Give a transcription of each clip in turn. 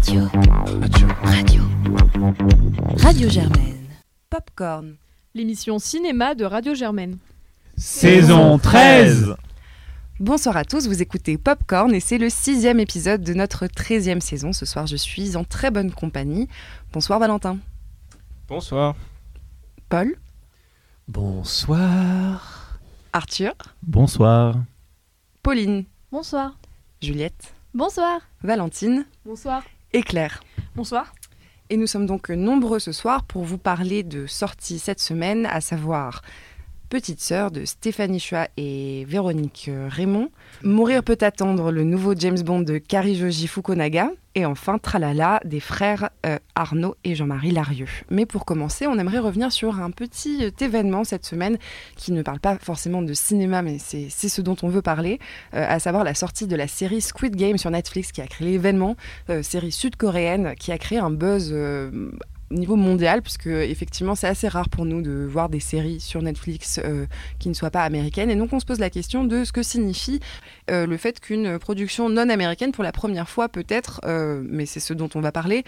Radio. Radio. Radio. Radio Germaine. Popcorn. L'émission cinéma de Radio Germaine. Saison 13 Bonsoir à tous, vous écoutez Popcorn et c'est le sixième épisode de notre treizième saison. Ce soir, je suis en très bonne compagnie. Bonsoir Valentin. Bonsoir. Paul. Bonsoir. Arthur. Bonsoir. Pauline. Bonsoir. Juliette. Bonsoir. Valentine. Bonsoir. Et Claire. Bonsoir. Et nous sommes donc nombreux ce soir pour vous parler de sorties cette semaine, à savoir Petite sœur de Stéphanie Chua et Véronique Raymond, Mourir peut attendre le nouveau James Bond de Karijoji Fukunaga, et enfin Tralala des frères euh, Arnaud et Jean-Marie Larieux. Mais pour commencer, on aimerait revenir sur un petit euh, événement cette semaine qui ne parle pas forcément de cinéma, mais c'est ce dont on veut parler, euh, à savoir la sortie de la série Squid Game sur Netflix qui a créé l'événement, série sud-coréenne qui a créé un buzz niveau mondial, puisque effectivement c'est assez rare pour nous de voir des séries sur Netflix euh, qui ne soient pas américaines. Et donc on se pose la question de ce que signifie euh, le fait qu'une production non américaine, pour la première fois peut-être, euh, mais c'est ce dont on va parler,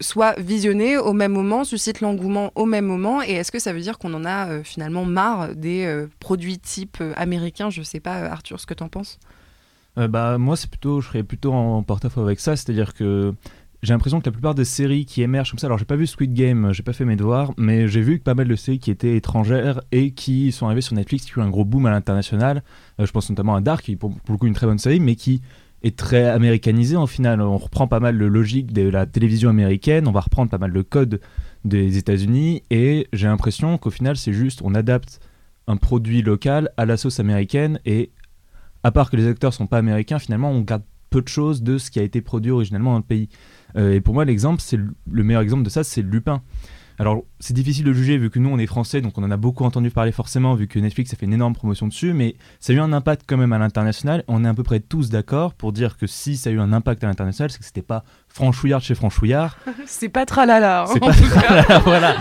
soit visionnée au même moment, suscite l'engouement au même moment. Et est-ce que ça veut dire qu'on en a finalement marre des produits type américains? Je sais pas, Arthur, ce que tu en penses bah, moi, c'est plutôt, je serais plutôt en porte-à-faux avec ça, c'est-à-dire que j'ai l'impression que la plupart des séries qui émergent comme ça, alors j'ai pas vu Squid Game, j'ai pas fait mes devoirs, mais j'ai vu pas mal de séries qui étaient étrangères et qui sont arrivées sur Netflix, qui ont eu un gros boom à l'international. Euh, je pense notamment à Dark, qui est pour, le coup une très bonne série, mais qui est très américanisée en final. On reprend pas mal de logique de la télévision américaine, on va reprendre pas mal de codes des États-Unis, et j'ai l'impression qu'au final c'est juste on adapte un produit local à la sauce américaine et à part que les acteurs sont pas américains, finalement on garde peu de choses de ce qui a été produit originalement dans le pays. Euh, et pour moi, l'exemple, c'est le meilleur exemple de ça, c'est Lupin. Alors, c'est difficile de juger vu que nous, on est français, donc on en a beaucoup entendu parler forcément, vu que Netflix a fait une énorme promotion dessus, mais ça a eu un impact quand même à l'international. On est à peu près tous d'accord pour dire que si ça a eu un impact à l'international, c'est que c'était pas Franchouillard chez Franchouillard. c'est pas tralala. C'est pas tralala, voilà.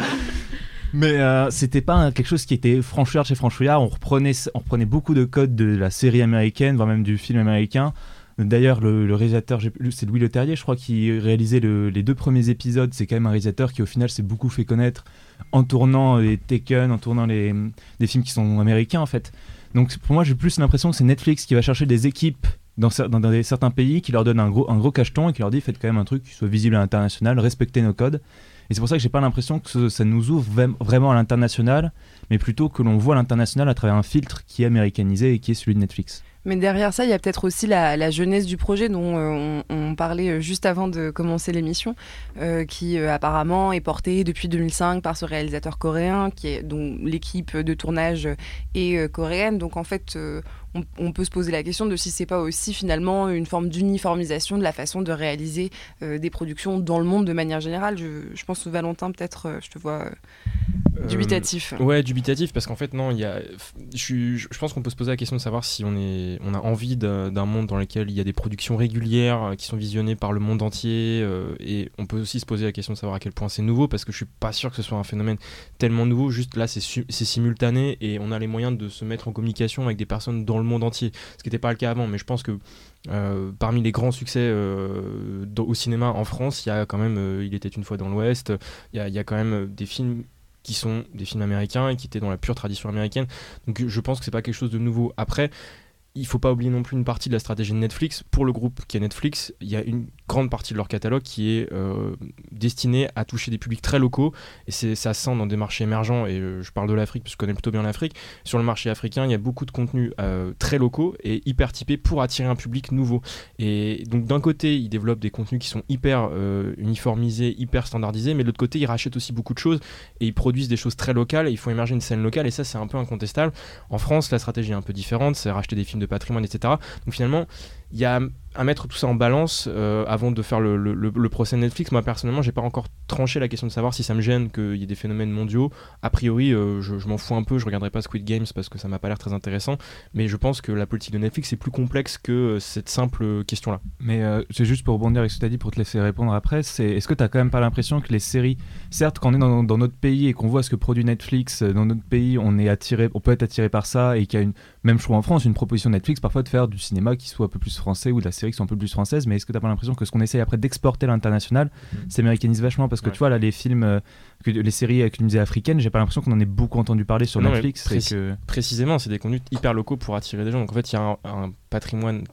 Mais euh, c'était pas quelque chose qui était franchouillard chez franchouillard. On reprenait, on reprenait beaucoup de codes de la série américaine, voire même du film américain. D'ailleurs, le, réalisateur, c'est Louis Leterrier, je crois, qui réalisait les deux premiers épisodes. C'est quand même un réalisateur qui, au final, s'est beaucoup fait connaître en tournant les Taken, en tournant les, des films qui sont américains, en fait. Donc, pour moi, j'ai plus l'impression que c'est Netflix qui va chercher des équipes dans, certains pays, qui leur donne un gros, un gros cacheton et qui leur dit faites quand même un truc qui soit visible à l'international, respectez nos codes. Et c'est pour ça que j'ai pas l'impression que ça nous ouvre vraiment à l'international, mais plutôt que l'on voit l'international à travers un filtre qui est américanisé et qui est celui de Netflix. Mais derrière ça, il y a peut-être aussi la, jeunesse du projet dont euh, on, parlait euh, juste avant de commencer l'émission, euh, qui apparemment est portée depuis 2005 par ce réalisateur coréen, dont l'équipe de tournage est coréenne. Donc en fait, on, peut se poser la question de si c'est pas aussi finalement une forme d'uniformisation de la façon de réaliser des productions dans le monde de manière générale. Je, pense Valentin, peut-être, je te vois dubitatif. ouais, dubitatif, parce qu'en fait, non, il y a, je, je pense qu'on peut se poser la question de savoir si on est on a envie d'un monde dans lequel il y a des productions régulières euh, qui sont visionnées par le monde entier. Euh, et on peut aussi se poser la question de savoir à quel point c'est nouveau, parce que je suis pas sûr que ce soit un phénomène tellement nouveau. Juste là, c'est simultané et on a les moyens de se mettre en communication avec des personnes dans le monde entier, ce qui n'était pas le cas avant. Mais je pense que euh, parmi les grands succès au cinéma en France, il y a quand même Il était une fois dans l'Ouest, il y, a quand même des films qui sont des films américains et qui étaient dans la pure tradition américaine. Donc je pense que c'est pas quelque chose de nouveau. Après, il faut pas oublier non plus une partie de la stratégie de Netflix. Pour le groupe qui est Netflix, il y a une grande partie de leur catalogue qui est euh, destinée à toucher des publics très locaux. Et ça sent dans des marchés émergents. Et euh, je parle de l'Afrique parce que je connais plutôt bien l'Afrique. Sur le marché africain, il y a beaucoup de contenus euh, très locaux et hyper typés pour attirer un public nouveau. Et donc d'un côté, ils développent des contenus qui sont hyper uniformisés, hyper standardisés, mais de l'autre côté, ils rachètent aussi beaucoup de choses et ils produisent des choses très locales. Et il faut émerger une scène locale. Et ça, c'est un peu incontestable. En France, la stratégie est un peu différente. C'est racheter des films de patrimoine, etc. Donc finalement, il y a à mettre tout ça en balance euh, avant de faire le, procès Netflix. Moi personnellement, j'ai pas encore tranché la question de savoir si ça me gêne qu'il y ait des phénomènes mondiaux. A priori, euh, je, m'en fous un peu. Je regarderai pas Squid Games parce que ça m'a pas l'air très intéressant. Mais je pense que la politique de Netflix est plus complexe que euh, cette simple question-là. Mais c'est juste pour rebondir avec ce que tu as dit pour te laisser répondre après. Est-ce que tu as quand même pas l'impression que les séries, certes, quand on est dans, dans notre pays et qu'on voit ce que produit Netflix dans notre pays, on est attiré, on peut être attiré par ça et qu'il y a une, même je trouve en France, une proposition Netflix parfois de faire du cinéma qui soit un peu plus français ou de la série qui sont un peu plus françaises, mais est-ce que tu as pas l'impression que ce qu'on essaye après d'exporter à l'international, c'est s'américanise vachement? Parce que Ouais. tu vois, là, les films, euh, que, les séries avec une musée africaine, j'ai pas l'impression qu'on en ait beaucoup entendu parler sur Non, Netflix. que- précisément, c'est des contenus hyper locaux pour attirer des gens. Donc en fait, il y a un, un patrimoine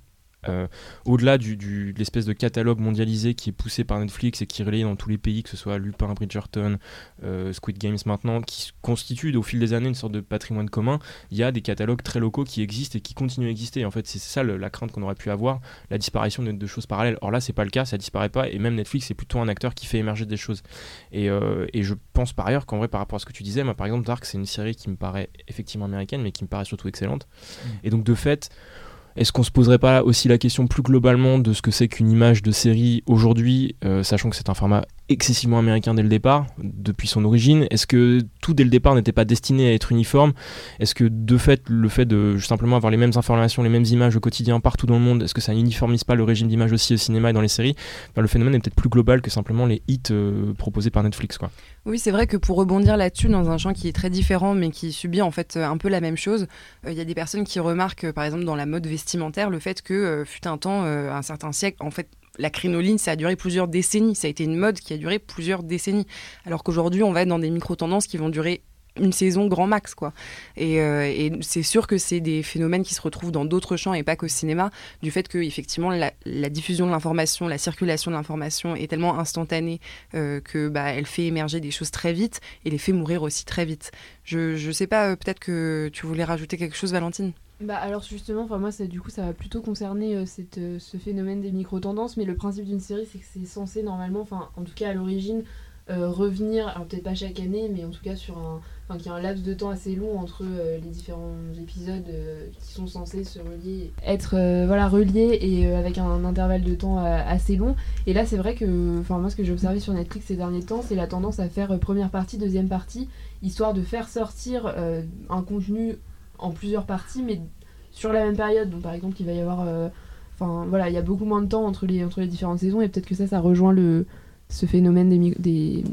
au-delà du, du- de l'espèce de catalogue mondialisé qui est poussé par Netflix et qui est relayé dans tous les pays, que ce soit Lupin, Bridgerton, euh, Squid Games maintenant, qui constitue au fil des années une sorte de patrimoine commun. Il y a des catalogues très locaux qui existent et qui continuent à exister. En fait, c'est ça le- la crainte qu'on aurait pu avoir, la disparition de, de choses parallèles. Or là, c'est pas le cas, ça disparaît pas. Et même Netflix, c'est plutôt un acteur qui fait émerger des choses. Et, euh, et je pense par ailleurs qu'en vrai, par rapport à ce que tu disais, moi par exemple, Dark, c'est une série qui me paraît effectivement américaine, mais qui me paraît surtout excellente. Et donc, de fait, est-ce qu'on se poserait pas aussi la question plus globalement de ce que c'est qu'une image de série aujourd'hui, euh, sachant que c'est un format excessivement américain dès le départ, depuis son origine? Est-ce que tout dès le départ n'était pas destiné à être uniforme? Est-ce que de fait, le fait de simplement avoir les mêmes informations, les mêmes images au quotidien partout dans le monde, est-ce que ça n'uniformise pas le régime d'image aussi au cinéma et dans les séries? Le phénomène est peut-être plus global que simplement les hits euh, proposés par Netflix. Quoi. Oui, c'est vrai que pour rebondir là-dessus, dans un champ qui est très différent, mais qui subit en fait euh, un peu la même chose, il y a des personnes qui remarquent, par exemple, dans la mode vestimentaire, le fait que, euh, fut un temps, euh, un certain siècle, en fait, la crinoline, ça a duré plusieurs décennies. Ça a été une mode qui a duré plusieurs décennies. Alors qu'aujourd'hui, on va être dans des micro-tendances qui vont durer une saison grand max quoi. Et, euh, et c'est sûr que c'est des phénomènes qui se retrouvent dans d'autres champs et pas qu'au cinéma du fait que effectivement la, diffusion de l'information la circulation de l'information est tellement instantanée euh, que bah, elle fait émerger des choses très vite et les fait mourir aussi très vite. Je, je sais pas euh, peut-être que tu voulais rajouter quelque chose Valentine? Bah alors justement, enfin moi ça du coup ça va plutôt concerner euh, cette, ce phénomène des micro-tendances, mais le principe d'une série c'est que c'est censé normalement, enfin en tout cas à l'origine, euh, revenir, alors peut-être pas chaque année, mais en tout cas sur un, enfin a un laps de temps assez long entre euh, les différents épisodes euh, qui sont censés se relier, être voilà reliés et avec un, intervalle de temps assez long. Et là c'est vrai que, enfin moi ce que j'ai observé sur Netflix ces derniers temps, c'est la tendance à faire première partie, deuxième partie, histoire de faire sortir un contenu en plusieurs parties, mais sur la même période. Donc par exemple, il va y avoir. Enfin voilà, il y a beaucoup moins de temps entre les, entre les différentes saisons et peut-être que ça, ça rejoint le, ce phénomène des, mi- des,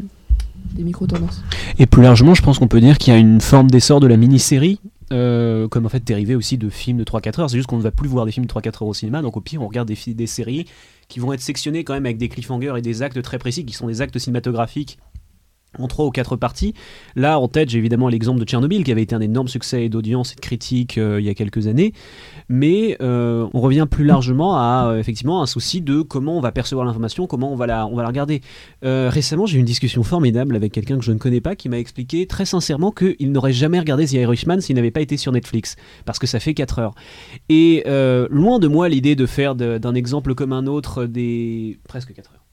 des micro-tendances. Et plus largement, je pense qu'on peut dire qu'il y a une forme d'essor de la mini-série, euh, comme en fait dérivé aussi de films de 3-4 heures. C'est juste qu'on ne va plus voir des films de 3-4 heures au cinéma, donc au pire, on regarde des séries qui vont être sectionnées quand même avec des cliffhangers et des actes très précis qui sont des actes cinématographiques en trois ou quatre parties. Là, en tête, j'ai évidemment l'exemple de Tchernobyl, qui avait été un énorme succès d'audience et de critique euh, il y a quelques années. Mais euh, on revient plus largement à euh, effectivement un souci de comment on va percevoir l'information, comment on va la, on va la regarder. Récemment, j'ai eu une discussion formidable avec quelqu'un que je ne connais pas qui m'a expliqué très sincèrement qu'il n'aurait jamais regardé The Irishman s'il n'avait pas été sur Netflix, parce que ça fait 4 heures. Et loin de moi l'idée de faire d'un exemple comme un autre des... presque 4 heures.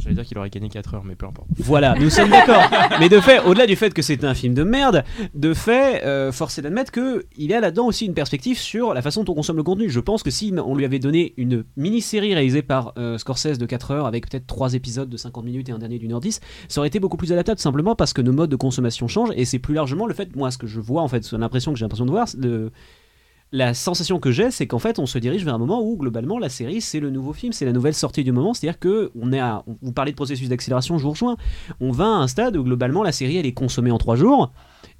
J'allais dire qu'il aurait gagné 4 heures, mais peu importe. Voilà, nous sommes d'accord. Mais de fait, au-delà du fait que c'est un film de merde, de fait, euh, force est d'admettre qu'il y a là-dedans aussi une perspective sur la façon dont on consomme le contenu. Je pense que si on lui avait donné une mini-série réalisée par euh, Scorsese de 4 heures avec peut-être 3 épisodes de 50 minutes et un dernier d'une heure 10, ça aurait été beaucoup plus adaptable simplement parce que nos modes de consommation changent et c'est plus largement le fait, moi, ce que je vois en fait, l'impression que j'ai l'impression de voir, de- la sensation que j'ai, c'est qu'en fait, on se dirige vers un moment où, globalement, la série, c'est le nouveau film, c'est la nouvelle sortie du moment. C'est-à-dire que, est à, vous parlez de processus d'accélération, je vous. On va à un stade où, globalement, la série, elle est consommée en trois jours.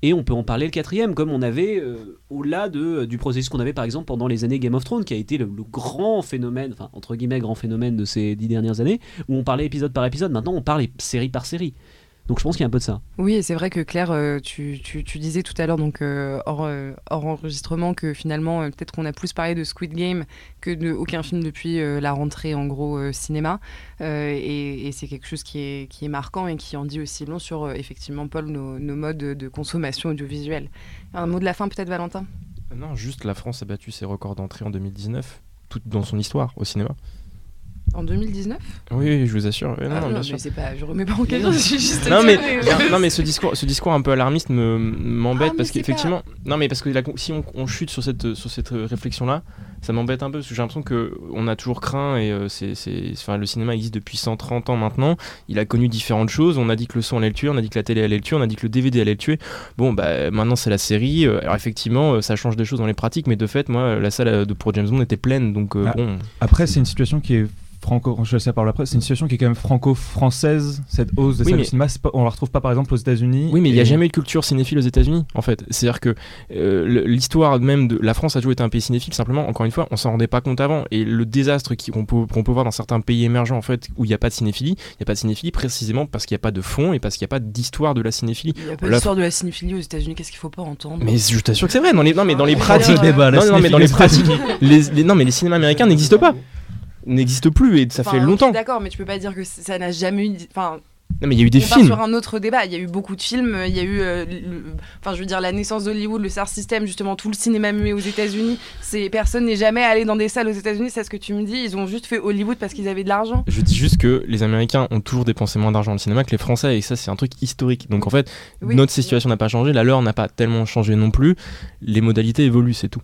Et on peut en parler le quatrième, comme on avait euh, au-delà de, du processus qu'on avait, par exemple, pendant les années Game of Thrones, qui a été le, grand phénomène, entre guillemets, grand phénomène de ces dix dernières années, où on parlait épisode par épisode. Maintenant, on parle série par série. Donc, je pense qu'il y a un peu de ça. Oui, et c'est vrai que Claire, euh, tu, tu- tu disais tout à l'heure, donc euh, hors, euh, hors enregistrement, que finalement, peut-être qu'on a plus parlé de Squid Game que de aucun film depuis la rentrée, en gros, cinéma. Et et c'est quelque chose qui est, qui est marquant et qui en dit aussi long sur, effectivement, Paul, nos, nos modes de consommation audiovisuelle. Un mot de la fin, peut-être, Valentin? Non, juste la France a battu ses records d'entrée en 2019, tout dans son histoire au cinéma. En 2019 Oui, oui, je vous assure. Euh, non, Ah, non, bien mais sûr. pas, je remets pas en question, juste Non mais, non mais ce discours, ce discours un peu alarmiste me m'embête Ah, mais parce qu'effectivement, non mais parce que la si on, on chute sur cette sur cette réflexion là, ça m'embête un peu parce que j'ai l'impression que on a toujours craint et euh, c'est c'est enfin le cinéma existe depuis 130 ans maintenant, il a connu différentes choses, on a dit que le son allait le tuer, on a dit que la télé allait le tuer, on a dit que le DVD allait le tuer. Bon bah maintenant c'est la série, euh, alors effectivement euh, ça change des choses dans les pratiques mais de fait moi la salle euh, de pour James Bond était pleine donc euh, Ah. bon. Après, c'est une situation qui est franco, je sais par après, c'est une situation qui est quand même franco-française, cette hausse des Oui, salles mais- de cinéma. Pas, on la retrouve pas par exemple aux États-Unis. Oui, mais il n'y a Et- jamais eu de culture cinéphile aux États-Unis, en fait. C'est-à-dire que euh, l'histoire même de la France a toujours été un pays cinéphile. Simplement, encore une fois, on s'en rendait pas compte avant. Et le désastre qui- qu'on peut, qu'on peut voir dans certains pays émergents, en fait, où il n'y a pas de cinéphilie, il n'y a pas de cinéphilie précisément parce qu'il n'y a pas de fond et parce qu'il n'y a pas d'histoire de la cinéphilie. Il n'y a pas La- d'histoire de la cinéphilie aux États-Unis, qu'est-ce qu'il faut pas entendre Mais je t'assure que c'est vrai. Dans les, non, mais dans les pratiques. débat, la non, non, mais dans les pratiques, les, les- non, mais les cinémas américains n'existent pas. N'existent plus et ça Enfin, fait longtemps. D'accord, mais tu peux pas dire que ça n'a jamais eu. Enfin, Non, mais il y a eu des on part films. sur un autre débat. Il y a eu beaucoup de films. Il y a eu, euh, le- enfin, je veux dire, la naissance d'Hollywood, le Star System, justement, tout le cinéma muet aux États-Unis. C'est personne n'est jamais allé dans des salles aux États-Unis. C'est ce que tu me dis. Ils ont juste fait Hollywood parce qu'ils avaient de l'argent. Je dis juste que les Américains ont toujours dépensé moins d'argent dans le cinéma que les Français, et ça c'est un truc historique. Donc en fait, Oui. notre situation n'a pas changé, la leur n'a pas tellement changé non plus. Les modalités évoluent, c'est tout.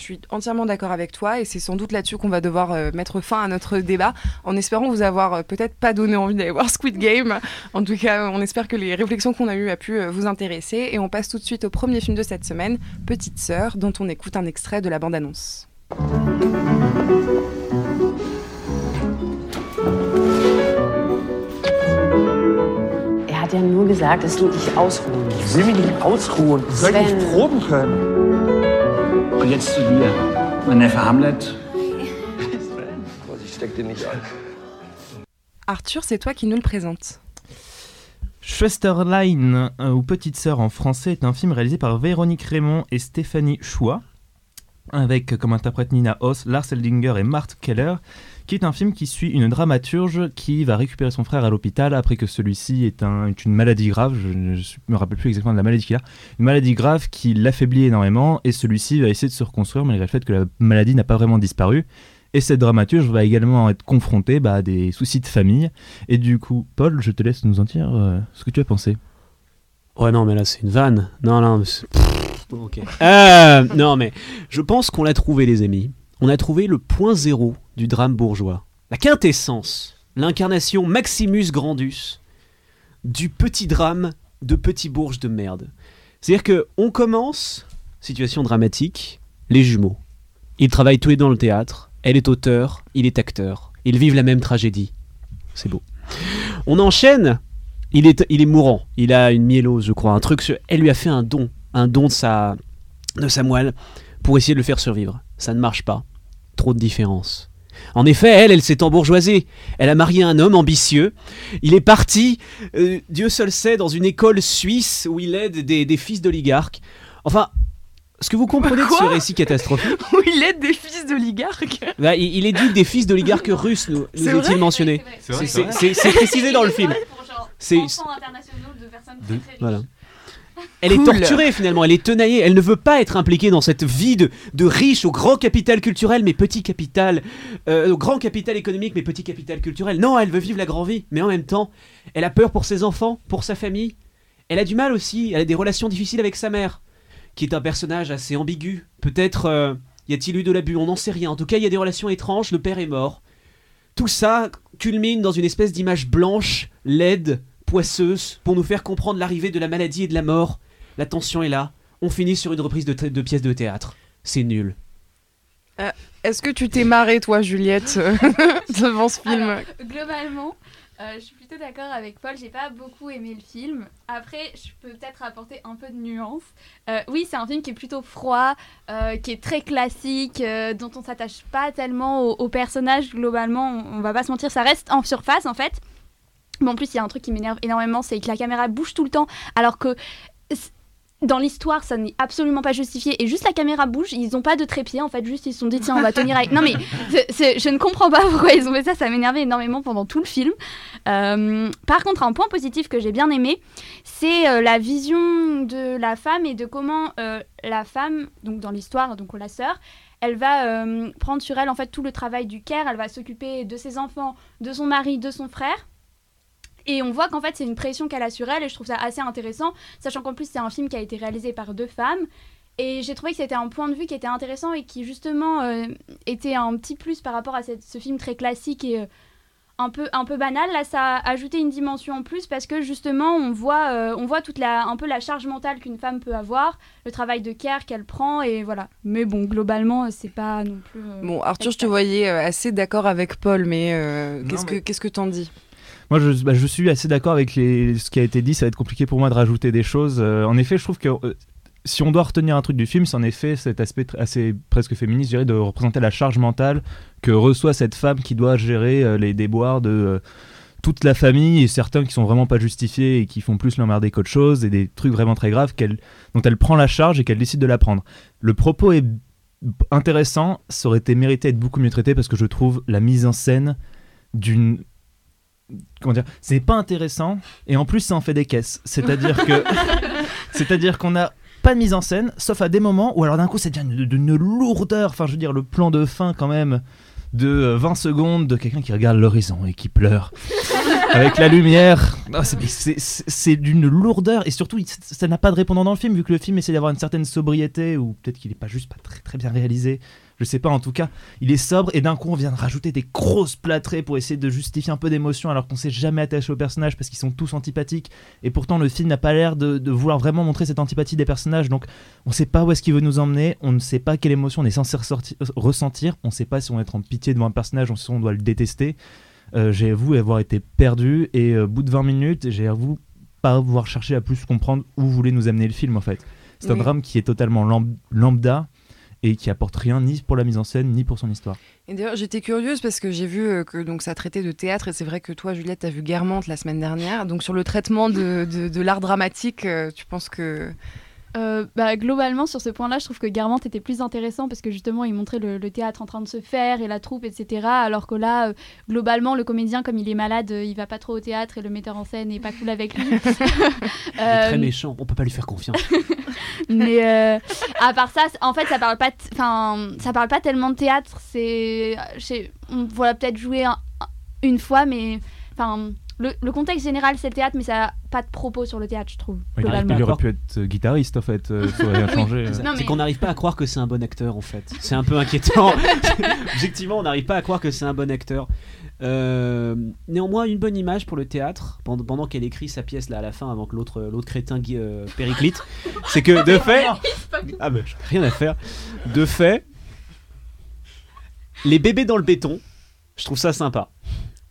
Je suis entièrement d'accord avec toi et c'est sans doute là-dessus qu'on va devoir euh, mettre fin à notre débat en espérant vous avoir euh, peut-être pas donné envie d'aller voir Squid Game. En tout cas, on espère que les réflexions qu'on a eues a pu euh, vous intéresser et on passe tout de suite au premier film de cette semaine, Petite Sœur, dont on écoute un extrait de la bande-annonce. Er hat ja nur gesagt, dass du dich ausruhen musst. Ich will mich nicht ausruhen? Ich soll nicht proben können? Und jetzt zu dir. Mein Neffe Hamlet. Vorsicht, steck dir nicht an. Arthur, c'est toi qui nous le présente. Schwesterlein, euh, ou Petite Sœur en français, est un film réalisé par Véronique Raymond et Stéphanie Choua, avec euh, comme interprète Nina Hoss, Lars Eldinger et Mart Keller, qui est un film qui suit une dramaturge qui va récupérer son frère à l'hôpital après que celui-ci est une maladie grave, je ne me rappelle plus exactement de la maladie qu'il a, une maladie grave qui l'affaiblit énormément, et celui-ci va essayer de se reconstruire malgré le fait que la maladie n'a pas vraiment disparu. Et cette dramaturge va également être confrontée bah, à des soucis de famille. Et du coup, Paul, je te laisse nous en dire euh, ce que tu as pensé. Ouais, non, mais là, c'est une vanne. Non, non, mais c'est- Euh, non, mais je pense qu'on l'a trouvé, les amis. On a trouvé le point zéro du drame bourgeois. La quintessence, l'incarnation Maximus Grandus du petit drame de petit bourge de merde. C'est-à-dire que on commence, situation dramatique, les jumeaux. Ils travaillent tous les deux dans le théâtre. Elle est auteur, il est acteur. Ils vivent la même tragédie. C'est beau. On enchaîne il est, il est mourant. Il a une myélose, je crois. Un truc. Elle lui a fait un don. Un don de sa, de sa moelle pour essayer de le faire survivre. Ça ne marche pas. Trop de différence. En effet, elle, elle s'est embourgeoisée. Elle a marié un homme ambitieux. Il est parti, euh, Dieu seul sait, dans une école suisse où il aide des, des fils d'oligarques. Enfin, ce que vous comprenez de ce récit catastrophique, Où il aide des fils d'oligarques bah, il, il éduque des fils d'oligarques russes, nous, nous est-il mentionné. C'est précisé dans le film. C'est- internationaux de personnes très très riches. Voilà. Elle est torturée finalement, elle est tenaillée, elle ne veut pas être impliquée dans cette vie de, de riche au grand capital culturel mais petit capital, euh, au grand capital économique mais petit capital culturel. Non, elle veut vivre la grande vie, mais en même temps, elle a peur pour ses enfants, pour sa famille. Elle a du mal aussi, elle a des relations difficiles avec sa mère, qui est un personnage assez ambigu. Peut-être euh, y a-t-il eu de l'abus, on n'en sait rien. En tout cas, il y a des relations étranges, le père est mort. Tout ça culmine dans une espèce d'image blanche, laide, poisseuse, pour nous faire comprendre l'arrivée de la maladie et de la mort. La tension est là. On finit sur une reprise de, de pièces de théâtre. C'est nul. Est-ce que tu t'es marrée, toi, Juliette, euh, devant ce film Alors, globalement, euh, je suis plutôt d'accord avec Paul. J'ai pas beaucoup aimé le film. Après, je peux peut-être apporter un peu de nuance. Euh, oui, c'est un film qui est plutôt froid, euh, qui est très classique, euh, dont on s'attache pas tellement aux, aux personnages. Globalement, on, on va pas se mentir, ça reste en surface en fait. Mais en plus, il y a un truc qui m'énerve énormément, c'est que la caméra bouge tout le temps, alors que dans l'histoire, ça n'est absolument pas justifié. Et juste la caméra bouge, ils n'ont pas de trépied, en fait. Juste, ils se sont dit, tiens, on va tenir avec. Non, mais je ne comprends pas pourquoi ils ont fait ça. Ça m'énervait énormément pendant tout le film. Euh, par contre, un point positif que j'ai bien aimé, c'est euh, la vision de la femme et de comment euh, la femme, donc dans l'histoire, donc la sœur, elle va prendre sur elle en fait tout le travail du care. Elle va s'occuper de ses enfants, de son mari, de son frère. Et on voit qu'en fait, c'est une pression qu'elle a sur elle, et je trouve ça assez intéressant, sachant qu'en plus, c'est un film qui a été réalisé par deux femmes. Et j'ai trouvé que c'était un point de vue qui était intéressant et qui, justement, euh, était un petit plus par rapport à cette- ce film très classique et euh, un peu, un peu banal. Là, ça a ajouté une dimension en plus parce que justement, on voit, euh, on voit toute la, un peu la charge mentale qu'une femme peut avoir, le travail de care qu'elle prend et voilà. Mais bon, globalement, c'est pas non plus. euh, Bon, Arthur, je te voyais assez d'accord avec Paul, mais euh, qu'est-ce mais- que qu'est-ce que t'en dis? Moi, je, bah, je suis assez d'accord avec ce qui a été dit. Ça va être compliqué pour moi de rajouter des choses. Euh, en effet, je trouve que euh, si on doit retenir un truc du film, c'est en effet cet aspect assez presque féministe, je dirais, de représenter la charge mentale que reçoit cette femme qui doit gérer euh, les déboires de toute la famille et certains qui sont vraiment pas justifiés et qui font plus l'emmerder qu'autre chose et des trucs vraiment très graves dont elle prend la charge et qu'elle décide de la prendre. Le propos est intéressant, ça aurait été mérité d'être beaucoup mieux traité parce que je trouve la mise en scène d'une comment dire, c'est pas intéressant et en plus ça en fait des caisses. C'est-à-dire que c'est-à-dire qu'on a pas de mise en scène, sauf à des moments où alors d'un coup ça devient d'une lourdeur. Enfin, je veux dire le plan de fin quand même de euh, 20 secondes de quelqu'un qui regarde l'horizon et qui pleure avec la lumière. Non, c'est- d'une lourdeur et surtout ça n'a pas de répondant dans le film vu que le film essaie d'avoir une certaine sobriété ou peut-être qu'il est pas juste pas très très bien réalisé. Je sais pas en tout cas, il est sobre et d'un coup on vient de rajouter des grosses plâtrées pour essayer de justifier un peu d'émotion alors qu'on s'est jamais attaché aux personnages parce qu'ils sont tous antipathiques. Et pourtant le film n'a pas l'air de, de vouloir vraiment montrer cette antipathie des personnages. Donc on sait pas où est-ce qu'il veut nous emmener, on ne sait pas quelle émotion on est censé ressentir, on sait pas si on va être en pitié devant un personnage ou si on doit le détester. Euh, j'ai avoué avoir été perdu et euh, au bout de 20 minutes j'ai avoué pas avoir cherché à plus comprendre où voulait nous amener le film en fait. C'est un drame qui est totalement lam- lambda et qui apporte rien ni pour la mise en scène ni pour son histoire. Et d'ailleurs, j'étais curieuse parce que j'ai vu euh, que donc ça traitait de théâtre et c'est vrai que toi, Juliette, t'as vu Guermantes la semaine dernière. Donc sur le traitement de, de, de l'art dramatique, euh, tu penses que Euh, bah, globalement, sur ce point-là, je trouve que Guermantes était plus intéressant parce que justement, il montrait le, le théâtre en train de se faire et la troupe, etc. Alors que là, euh, globalement, le comédien, comme il est malade, euh, il va pas trop au théâtre et le metteur en scène est pas cool avec lui. Il est très Euh, méchant, on peut pas lui faire confiance. mais à part ça, en fait, ça parle pas, enfin, ça parle pas tellement de théâtre. C'est, on voilà peut-être jouer un- un- une fois, mais enfin, le, le contexte général c'est le théâtre, mais ça a pas de propos sur le théâtre, je trouve. Il, globalement. il aurait pu être euh, guitariste en fait, euh, ça aurait rien Oui. changé. Non, C'est mais- qu'on n'arrive pas à croire que c'est un bon acteur en fait. C'est un peu inquiétant. Objectivement, on n'arrive pas à croire que c'est un bon acteur. Euh, néanmoins, une bonne image pour le théâtre pendant, pendant qu'elle écrit sa pièce là à la fin avant que l'autre l'autre crétin Guy- euh, périclite, c'est que de fait, ah ben ai rien à faire. De fait, les bébés dans le béton, je trouve ça sympa.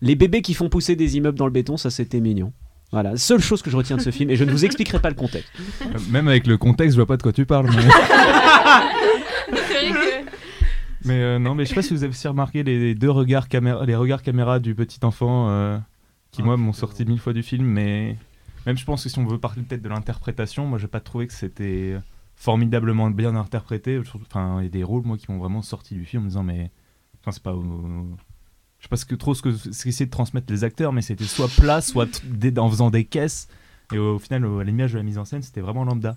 Les bébés qui font pousser des immeubles dans le béton, ça c'était mignon. Voilà, seule chose que je retiens de ce film et je ne vous expliquerai pas le contexte. Euh, Même avec le contexte, je vois pas de quoi tu parles. Mais, mais, euh, non, mais je sais pas si vous avez aussi remarqué les deux regards caméra, les regards caméra du petit enfant euh, qui Ah, moi m'ont sorti mille fois du film, mais même je pense que si on veut parler peut-être de l'interprétation, moi j'ai pas trouvé que c'était formidablement bien interprété. Enfin, il y a des rôles moi qui m'ont vraiment sorti du film en me disant mais, enfin c'est pas, euh, je sais pas ce que trop ce que ce qu'essayaient de transmettre les acteurs, mais c'était soit plat, soit des- en faisant des caisses. Et au, final, au- à l'image de la mise en scène, c'était vraiment lambda.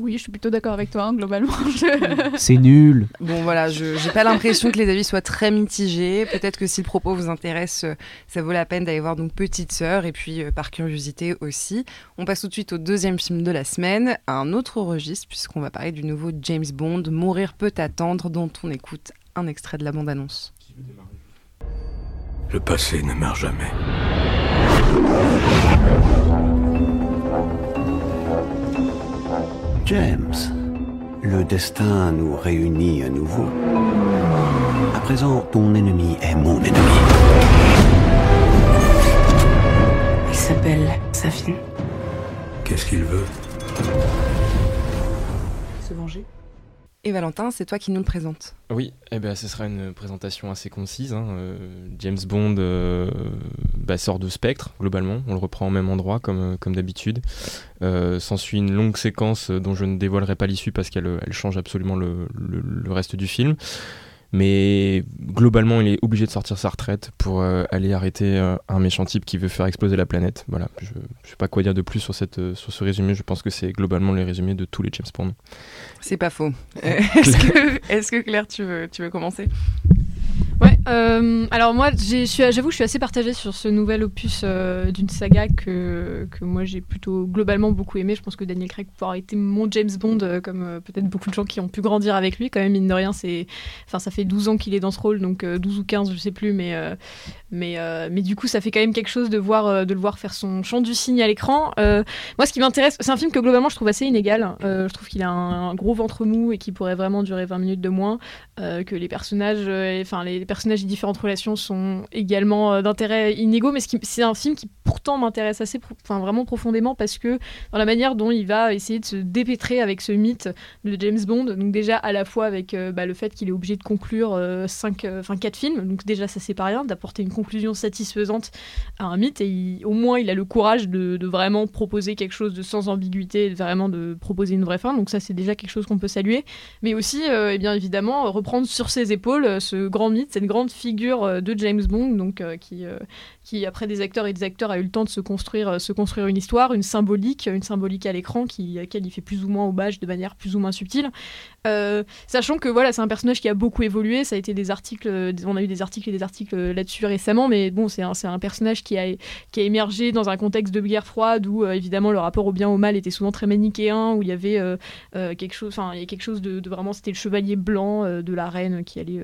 Oui, je suis plutôt d'accord avec toi, hein, globalement. Je- C'est nul. Bon voilà, je j'ai pas l'impression que les avis soient très mitigés. Peut-être que si le propos vous intéresse, euh, ça vaut la peine d'aller voir donc Petite Sœur et puis euh, par curiosité aussi. On passe tout de suite au deuxième film de la semaine, un autre registre puisqu'on va parler du nouveau James Bond, Mourir peut attendre, dont on écoute un extrait de la bande-annonce. Le passé ne meurt jamais. James, le destin nous réunit à nouveau. À présent, ton ennemi est mon ennemi. Il s'appelle Safin. Qu'est-ce qu'il veut? Et Valentin, c'est toi qui nous le présente. Oui, eh ben, ce sera une présentation assez concise. hein. Euh, James Bond euh, bah, sort de Spectre, globalement. On le reprend au même endroit, comme, euh, comme d'habitude. S'ensuit une longue séquence dont je ne dévoilerai pas l'issue parce qu'elle elle change absolument le- le reste du film. Mais globalement, il est obligé de sortir sa retraite pour euh, aller arrêter euh, un méchant type qui veut faire exploser la planète. Voilà, je ne sais pas quoi dire de plus sur, cette, euh, sur ce résumé. Je pense que c'est globalement le résumé de tous les James Bond. C'est pas faux. Est-ce que, est-ce que Claire, tu veux, tu veux commencer? Ouais, Euh, alors moi, j'avoue, je suis assez partagée sur ce nouvel opus euh, d'une saga que, que moi j'ai plutôt globalement beaucoup aimé. Je pense que Daniel Craig pourra été mon James Bond, euh, comme peut-être beaucoup de gens qui ont pu grandir avec lui. Quand même, mine de rien, c'est, enfin, ça fait 12 ans qu'il est dans ce rôle, donc euh, 12 ou 15, je sais plus, mais, mais, mais du coup, ça fait quand même quelque chose de, voir, de le voir faire son chant du cygne à l'écran. Moi, ce qui m'intéresse, c'est un film que globalement je trouve assez inégal. Je trouve qu'il a un, un gros ventre mou et qui pourrait vraiment durer 20 minutes de moins. que les personnages, enfin les personnages et différentes relations sont également euh, d'intérêt inégaux, mais c'est un film qui pourtant m'intéresse assez, enfin vraiment profondément parce que dans la manière dont il va essayer de se dépêtrer avec ce mythe de James Bond, donc déjà à la fois avec euh, bah, le fait qu'il est obligé de conclure euh, cinq, quatre films, donc déjà ça c'est pas rien, d'apporter une conclusion satisfaisante à un mythe et au moins il a le courage de, vraiment proposer quelque chose de sans ambiguïté, vraiment de proposer une vraie fin, donc ça c'est déjà quelque chose qu'on peut saluer, mais aussi eh bien évidemment reprendre sur ses épaules ce grand mythe, cette grande figure euh, de James Bond, donc euh, qui euh, qui après des acteurs et des acteurs a eu le temps de se construire, euh, se construire une histoire, une symbolique, une symbolique à l'écran qui à laquelle il fait plus ou moins hommage de manière plus ou moins subtile. Euh, sachant que voilà, c'est un personnage qui a beaucoup évolué, ça a été des articles, on a eu des articles et des articles euh, là-dessus récemment, mais bon, c'est un, personnage qui a, qui a émergé dans un contexte de guerre froide où évidemment le rapport au bien au mal était souvent très manichéen, où il y avait quelque chose, enfin il y a quelque chose de, vraiment, c'était le chevalier blanc de la reine qui allait,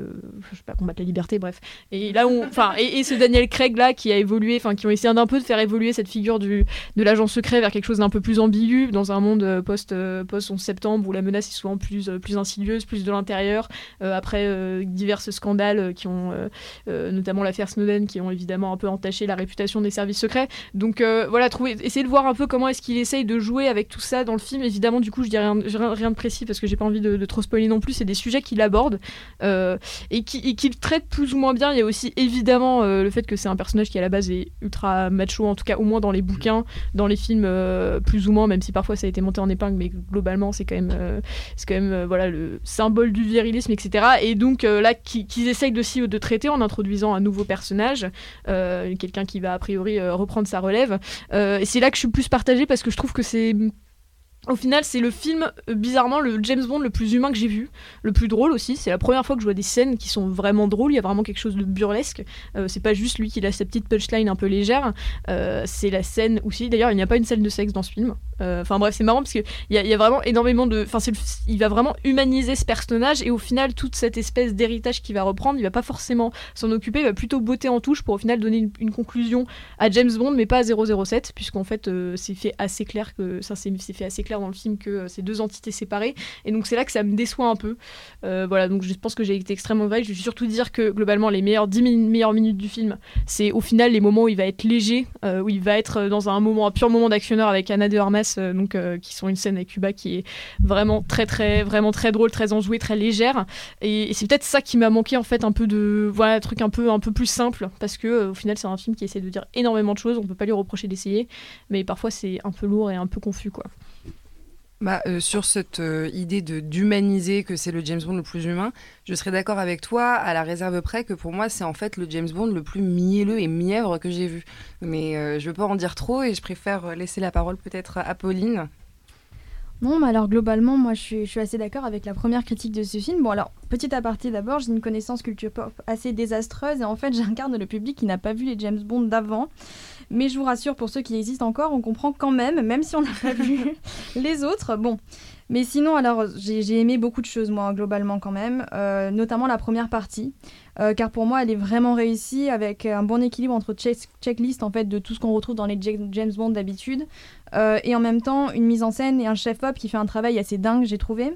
je sais pas, combattre la liberté, bref. Et là, enfin, et ce Daniel Craig là qui a évolué, enfin qui ont essayé d'un peu de faire évoluer cette figure du de l'agent secret vers quelque chose d'un peu plus ambigu dans un monde euh, post euh, post 11 septembre où la menace est souvent plus euh, plus insidieuse, plus de l'intérieur. après divers scandales qui ont notamment l'affaire Snowden qui ont évidemment un peu entaché la réputation des services secrets. Donc voilà, trouver, essayer de voir un peu comment est-ce qu'il essaye de jouer avec tout ça dans le film. Évidemment, du coup, je dis rien, de précis parce que j'ai pas envie de, trop spoiler non plus. C'est des sujets qu'il aborde et qui qu'il traite plus ou moins bien. Il y a aussi évidemment le fait que c'est un personnage qui à la base est ultra macho, en tout cas au moins dans les bouquins, dans les films euh, plus ou moins, même si parfois ça a été monté en épingle, mais globalement c'est quand même, euh, quand même euh, voilà le symbole du virilisme, etc. Et donc là, qui- qu'ils essayent aussi de traiter en introduisant un nouveau personnage, quelqu'un qui va a priori reprendre sa relève. Et c'est là que je suis plus partagée parce que je trouve que c'est au final, c'est le film, euh, bizarrement, le James Bond le plus humain que j'ai vu, le plus drôle aussi. C'est la première fois que je vois des scènes qui sont vraiment drôles. Il y a vraiment quelque chose de burlesque. Euh, c'est pas juste lui qui a sa petite punchline un peu légère. Euh, c'est la scène aussi. D'ailleurs, il n'y a pas une scène de sexe dans ce film. Euh, Enfin bref, c'est marrant parce qu'il y, a- y a vraiment énormément de. Enfin, il va vraiment humaniser ce personnage et au final, toute cette espèce d'héritage qu'il va reprendre, il va pas forcément s'en occuper. Il va plutôt botter en touche pour au final donner une, conclusion à James Bond, mais pas à 007, puisqu'en fait, euh, c'est fait assez clair que ça, c'est fait assez clair dans le film que euh, c'est deux entités séparées. Et donc c'est là que ça me déçoit un peu. Voilà, donc je pense que j'ai été extrêmement vrai. Je vais surtout dire que globalement, les meilleures 10 min- meilleures minutes du film, c'est au final les moments où il va être léger, où il va être dans un moment, un pur moment d'actionneur avec Anna de Armas, euh, donc euh, qui sont une scène avec Cuba qui est vraiment très très vraiment très drôle, très enjouée, très légère. Et, et c'est peut-être ça qui m'a manqué en fait un peu de voilà un truc un peu un peu plus simple parce que euh, au final c'est un film qui essaie de dire énormément de choses. On peut pas lui reprocher d'essayer, mais parfois c'est un peu lourd et un peu confus quoi. Bah, euh, sur cette euh, idée de d'humaniser que c'est le James Bond le plus humain, je serais d'accord avec toi à la réserve près que pour moi c'est en fait le James Bond le plus mielleux et mièvre que j'ai vu. Mais euh, je veux pas en dire trop et je préfère laisser la parole peut-être à Pauline. Non, mais alors globalement, moi je suis, je suis assez d'accord avec la première critique de ce film. Bon, alors, petit aparté d'abord, j'ai une connaissance culture pop assez désastreuse et en fait, j'incarne le public qui n'a pas vu les James Bond d'avant. Mais je vous rassure, pour ceux qui existent encore, on comprend quand même, même si on n'a pas vu les autres. Bon. Mais sinon, alors, j'ai aimé beaucoup de choses, moi, globalement, quand même, euh, notamment la première partie, euh, car pour moi, elle est vraiment réussie avec un bon équilibre entre check- checklist, en fait, de tout ce qu'on retrouve dans les Ja- James Bond d'habitude, euh, et en même temps, une mise en scène et un chef-op qui fait un travail assez dingue, j'ai trouvé.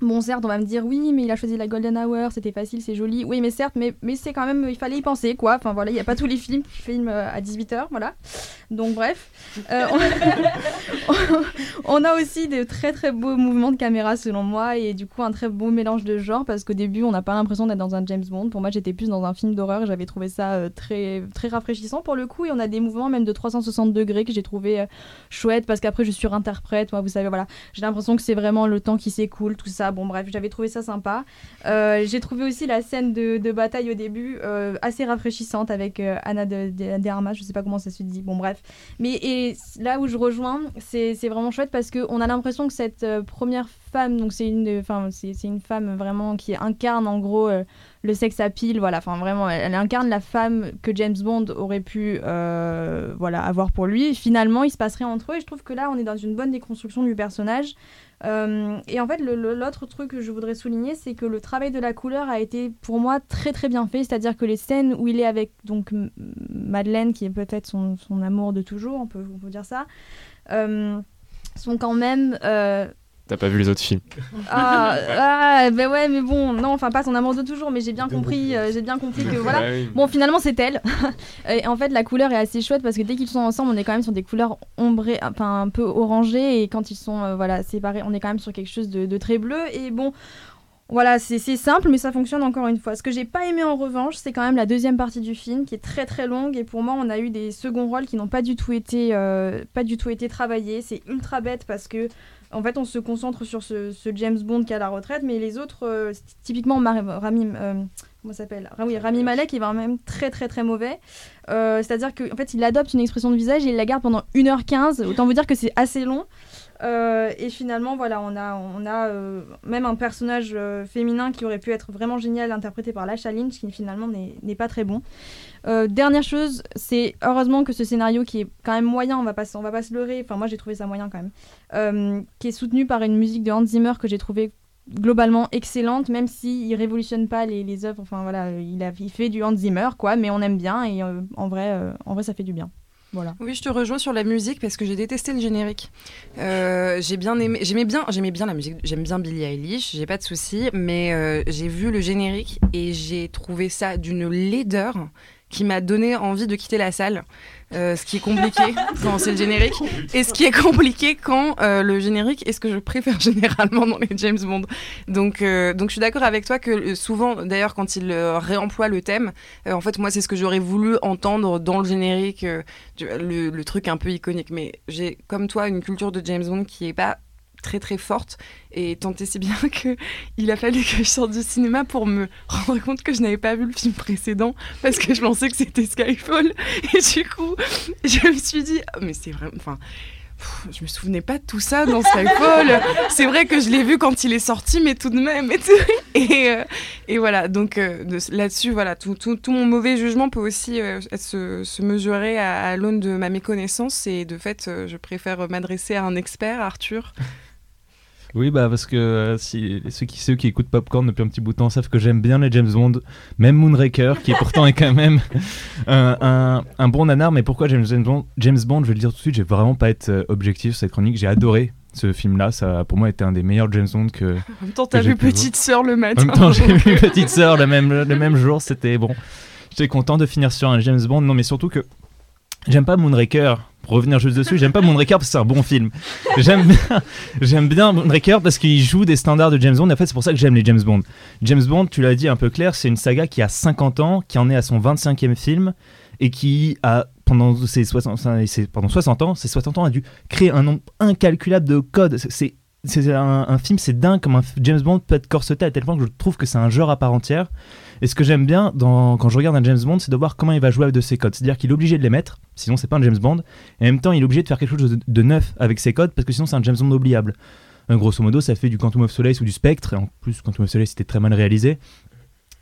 Bon, certes, on va me dire oui, mais il a choisi la Golden Hour, c'était facile, c'est joli. Oui, mais certes, mais, c'est quand même, il fallait y penser, quoi. Enfin voilà, il n'y a pas tous les films qui filment euh, à 18h, voilà. Donc, bref. Euh, on... a aussi de très très beaux mouvements de caméra, selon moi, et du coup, un très beau mélange de genres, parce qu'au début, on n'a pas l'impression d'être dans un James Bond. Pour moi, j'étais plus dans un film d'horreur, j'avais trouvé ça euh, très, très rafraîchissant pour le coup, et on a des mouvements même de 360 degrés que j'ai trouvé chouette, parce qu'après, je suis interprète, moi, vous savez, voilà. J'ai l'impression que c'est vraiment le temps qui s'écoule, tout ça. Bon bref, j'avais trouvé ça sympa. Euh, j'ai trouvé aussi la scène de, bataille au début euh, assez rafraîchissante avec euh, Anna de, de, de Armas, je sais pas comment ça se dit, bon bref. Mais là où je rejoins, c'est vraiment chouette parce qu'on a l'impression que cette première femme, donc c'est une, enfin c'est une femme vraiment qui incarne en gros le à pile, voilà, enfin vraiment, elle, incarne la femme que James Bond aurait pu euh, voilà, avoir pour lui. Finalement, il se passerait entre eux et je trouve que là, on est dans une bonne déconstruction du personnage. Euh, et en fait, l'autre truc que je voudrais souligner, c'est que le travail de la couleur a été pour moi très très bien fait. C'est-à-dire que les scènes où il est avec donc Madeleine, qui est peut-être son, son amour de toujours, on peut, dire ça, euh, sont quand même T'as pas vu les autres films ah, ah, ben ouais, mais bon, non, enfin pas son amour de toujours, mais j'ai bien compris, euh, j'ai bien compris que voilà. Oui. Bon, finalement, c'est elle. et en fait, la couleur est assez chouette parce que dès qu'ils sont ensemble, on est quand même sur des couleurs ombrées, enfin un peu orangées, et quand ils sont euh, voilà séparés, on est quand même sur quelque chose de, de très bleu. Et bon. Voilà, c'est c'est simple, mais ça fonctionne encore une fois. Ce que j'ai pas aimé en revanche, c'est quand même la deuxième partie du film, qui est très très longue, et pour moi, on a eu des seconds rôles qui n'ont pas du tout été, euh, pas du tout été travaillés. C'est ultra bête parce que en fait, on se concentre sur ce, ce James Bond qui est à la retraite, mais les autres, euh, typiquement Mar- Rami, euh, comment s'appelle? Ah oui, Rami Malek est vraiment très très très mauvais. Euh, C'est-à-dire qu'en fait, il adopte une expression de visage et il la garde pendant 1h15. Autant vous dire que c'est assez long. Euh, et finalement, voilà, on a, on a euh, même un personnage euh, féminin qui aurait pu être vraiment génial, interprété par Lasha Lynch, qui finalement n'est pas très bon. Dernière chose, c'est heureusement que ce scénario qui est quand même moyen, on va pas, on va pas se leurrer, enfin moi j'ai trouvé ça moyen quand même, qui est soutenu par une musique de Hans Zimmer que j'ai trouvé globalement excellente, même s'il il révolutionne pas les, œuvres, enfin voilà, il, a, il fait du Hans Zimmer quoi, mais on aime bien et en, vrai, en vrai ça fait du bien. Oui, je te rejoins sur la musique parce que j'ai détesté le générique. Euh, j'ai bien aimé, j'aimais bien, j'aimais bien la musique, j'aime bien Billie Eilish, j'ai pas de souci, mais euh, j'ai vu le générique et j'ai trouvé ça d'une laideur qui m'a donné envie de quitter la salle. Euh, ce qui est compliqué quand c'est le générique et ce qui est compliqué quand euh, le générique est ce que je préfère généralement dans les James Bond. Donc, euh, donc je suis d'accord avec toi que souvent, d'ailleurs, quand il réemploie le thème, en fait, moi, c'est ce que j'aurais voulu entendre dans le générique, le, le truc un peu iconique. Mais j'ai, comme toi, une culture de James Bond qui est pas très très forte et tant et si bien que il a fallu que je sorte du cinéma pour me rendre compte que je n'avais pas vu le film précédent parce que je pensais que c'était Skyfall et du coup je me suis dit ah, mais c'est vraiment enfin je me souvenais pas de tout ça dans Skyfall. C'est vrai que je l'ai vu quand il est sorti, mais tout de même. Et, tout. et, euh, et voilà, donc euh, de- là-dessus, voilà, tout, tout, tout mon mauvais jugement peut aussi euh, se, se mesurer à, à l'aune de ma méconnaissance. Et de fait, je préfère m'adresser à un expert, Arthur. Oui, bah parce que euh, si, ceux, qui, ceux qui écoutent Popcorn depuis un petit bout de temps savent que j'aime bien les James Bond, même Moonraker, qui pourtant est quand même un, un- un bon nanar. Mais pourquoi James Bond James Bond, je vais le dire tout de suite, j'ai vraiment pas être euh, objectif sur cette chronique. J'ai adoré ce film-là, ça a pour moi été un des meilleurs James Bond que. En même temps, t'as vu. Petite Sœur le En matin. même temps, j'ai vu Petite Sœur le même, le même jour, c'était bon. J'étais content de finir sur un James Bond. Non, mais surtout que j'aime pas Moonraker. Pour revenir juste dessus, j'aime pas Moonraker parce que c'est un bon film. J'aime bien, j'aime bien Moonraker parce qu'il joue des standards de James Bond. En fait, c'est pour ça que j'aime les James Bond. James Bond, tu l'as dit un peu clair, c'est une saga qui a 50 ans, qui en est à son 25e film et qui a pendant ses 60, ses- pendant 60 ans, ses 60 ans a dû créer un nombre incalculable de codes. C'est- un, un film, c'est dingue comme un James Bond peut être corseté à tel point que je trouve que c'est un genre à part entière. Et ce que j'aime bien quand je regarde un James Bond, c'est de voir comment il va jouer avec de ses codes. C'est-à-dire qu'il est obligé de les mettre, sinon c'est pas un James Bond. Et en même temps, il est obligé de faire quelque chose de, de neuf avec ses codes, parce que sinon c'est un James Bond oubliable. Euh, grosso modo, ça fait du Quantum of Solace ou du Spectre. Et en plus, Quantum of Solace c'était très mal réalisé.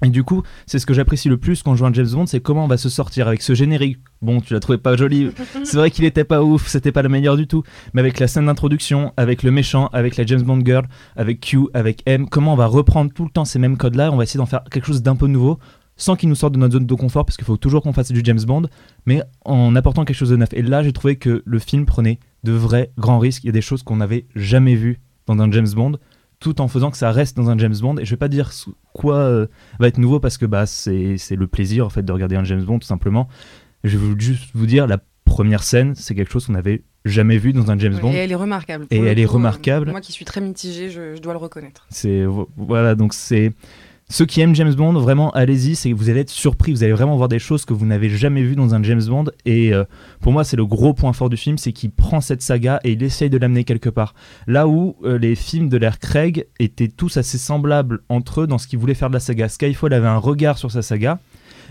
Et du coup, c'est ce que j'apprécie le plus quand je joue un James Bond, c'est comment on va se sortir avec ce générique. Bon, tu l'as trouvé pas joli. C'est vrai qu'il était pas ouf, c'était pas le meilleur du tout. Mais avec la scène d'introduction, avec le méchant, avec la James Bond girl, avec Q, avec M, comment on va reprendre tout le temps ces mêmes codes-là On va essayer d'en faire quelque chose d'un peu nouveau, sans qu'ils nous sortent de notre zone de confort, parce qu'il faut toujours qu'on fasse du James Bond, mais en apportant quelque chose de neuf. Et là, j'ai trouvé que le film prenait de vrais grands risques. Il y a des choses qu'on n'avait jamais vues dans un James Bond tout en faisant que ça reste dans un James Bond. Et je vais pas dire quoi euh, va être nouveau parce que bah, c'est le plaisir en fait de regarder un James Bond tout simplement. Je vais juste vous dire, la première scène, c'est quelque chose qu'on n'avait jamais vu dans un James Bond. Et elle est remarquable. Et elle est coup, euh, remarquable. moi qui suis très mitigée, je, je dois le reconnaître. C'est vo- voilà donc c'est ceux qui aiment James Bond, vraiment, allez-y, c'est vous allez être surpris, vous allez vraiment voir des choses que vous n'avez jamais vues dans un James Bond. Et euh, pour moi, c'est le gros point fort du film, c'est qu'il prend cette saga et il essaye de l'amener quelque part. Là où euh, les films de l'ère Craig étaient tous assez semblables entre eux dans ce qu'ils voulaient faire de la saga. Skyfall avait un regard sur sa saga,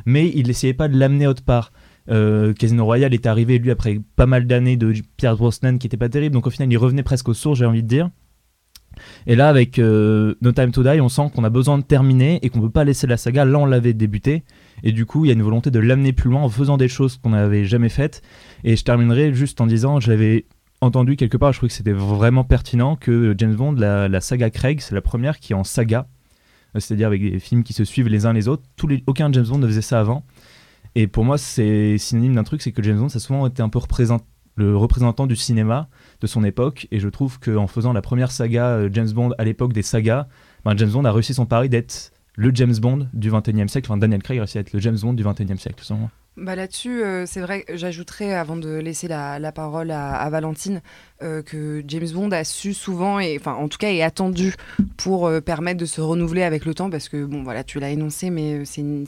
mais il n'essayait pas de l'amener autre part. Euh, Casino Royale est arrivé, lui, après pas mal d'années de Pierre Brosnan qui était pas terrible, donc au final, il revenait presque aux sources, j'ai envie de dire. Et là, avec euh, No Time to Die, on sent qu'on a besoin de terminer et qu'on peut pas laisser la saga. Là, on l'avait débuté. Et du coup, il y a une volonté de l'amener plus loin en faisant des choses qu'on n'avait jamais faites. Et je terminerai juste en disant, je l'avais entendu quelque part, je trouvais que c'était vraiment pertinent que James Bond, la, saga Craig, c'est la première qui est en saga. Euh, C'est-à-dire avec des films qui se suivent les uns les autres. Tous les, aucun James Bond ne faisait ça avant. Et pour moi, c'est synonyme d'un truc, c'est que James Bond, ça a souvent été un peu le représentant du cinéma de son époque. Et je trouve qu'en faisant la première saga euh, James Bond à l'époque des sagas, ben, James Bond a réussi son pari d'être le James Bond du 21e siècle. Enfin, Daniel Craig a réussi à être le James Bond du 21e siècle, selon moi. Bah là-dessus, euh, c'est vrai, j'ajouterais avant de laisser la, parole à, Valentine euh, que James Bond a su souvent, et enfin en tout cas est attendu pour permettre de se renouveler avec le temps, parce que bon voilà, tu l'as énoncé, mais c'est une,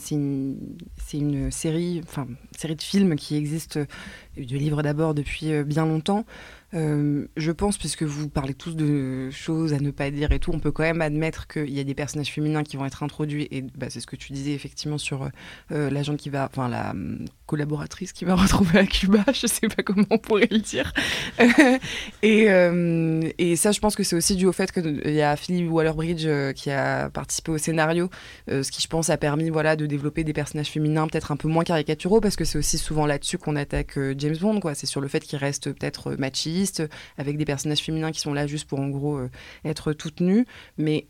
une, série, enfin série de films qui existe, de livres d'abord depuis bien longtemps. Euh, je pense, puisque vous parlez tous de choses à ne pas dire et tout, on peut quand même admettre qu'il y a des personnages féminins qui vont être introduits, et bah, c'est ce que tu disais effectivement sur euh, l'agent qui va, enfin la hum, collaboratrice qui va retrouver à Cuba, je sais pas comment on pourrait le dire. et, euh, et ça, je pense que c'est aussi dû au fait qu'il y a Philippe Waller-Bridge euh, qui a participé au scénario, euh, ce qui, je pense, a permis voilà, de développer des personnages féminins peut-être un peu moins caricaturaux, parce que c'est aussi souvent là-dessus qu'on attaque euh, James Bond. C'est sur le fait qu'il reste peut-être euh, machiste, avec des personnages féminins qui sont là juste pour, en gros, euh, être toutes nues. Mais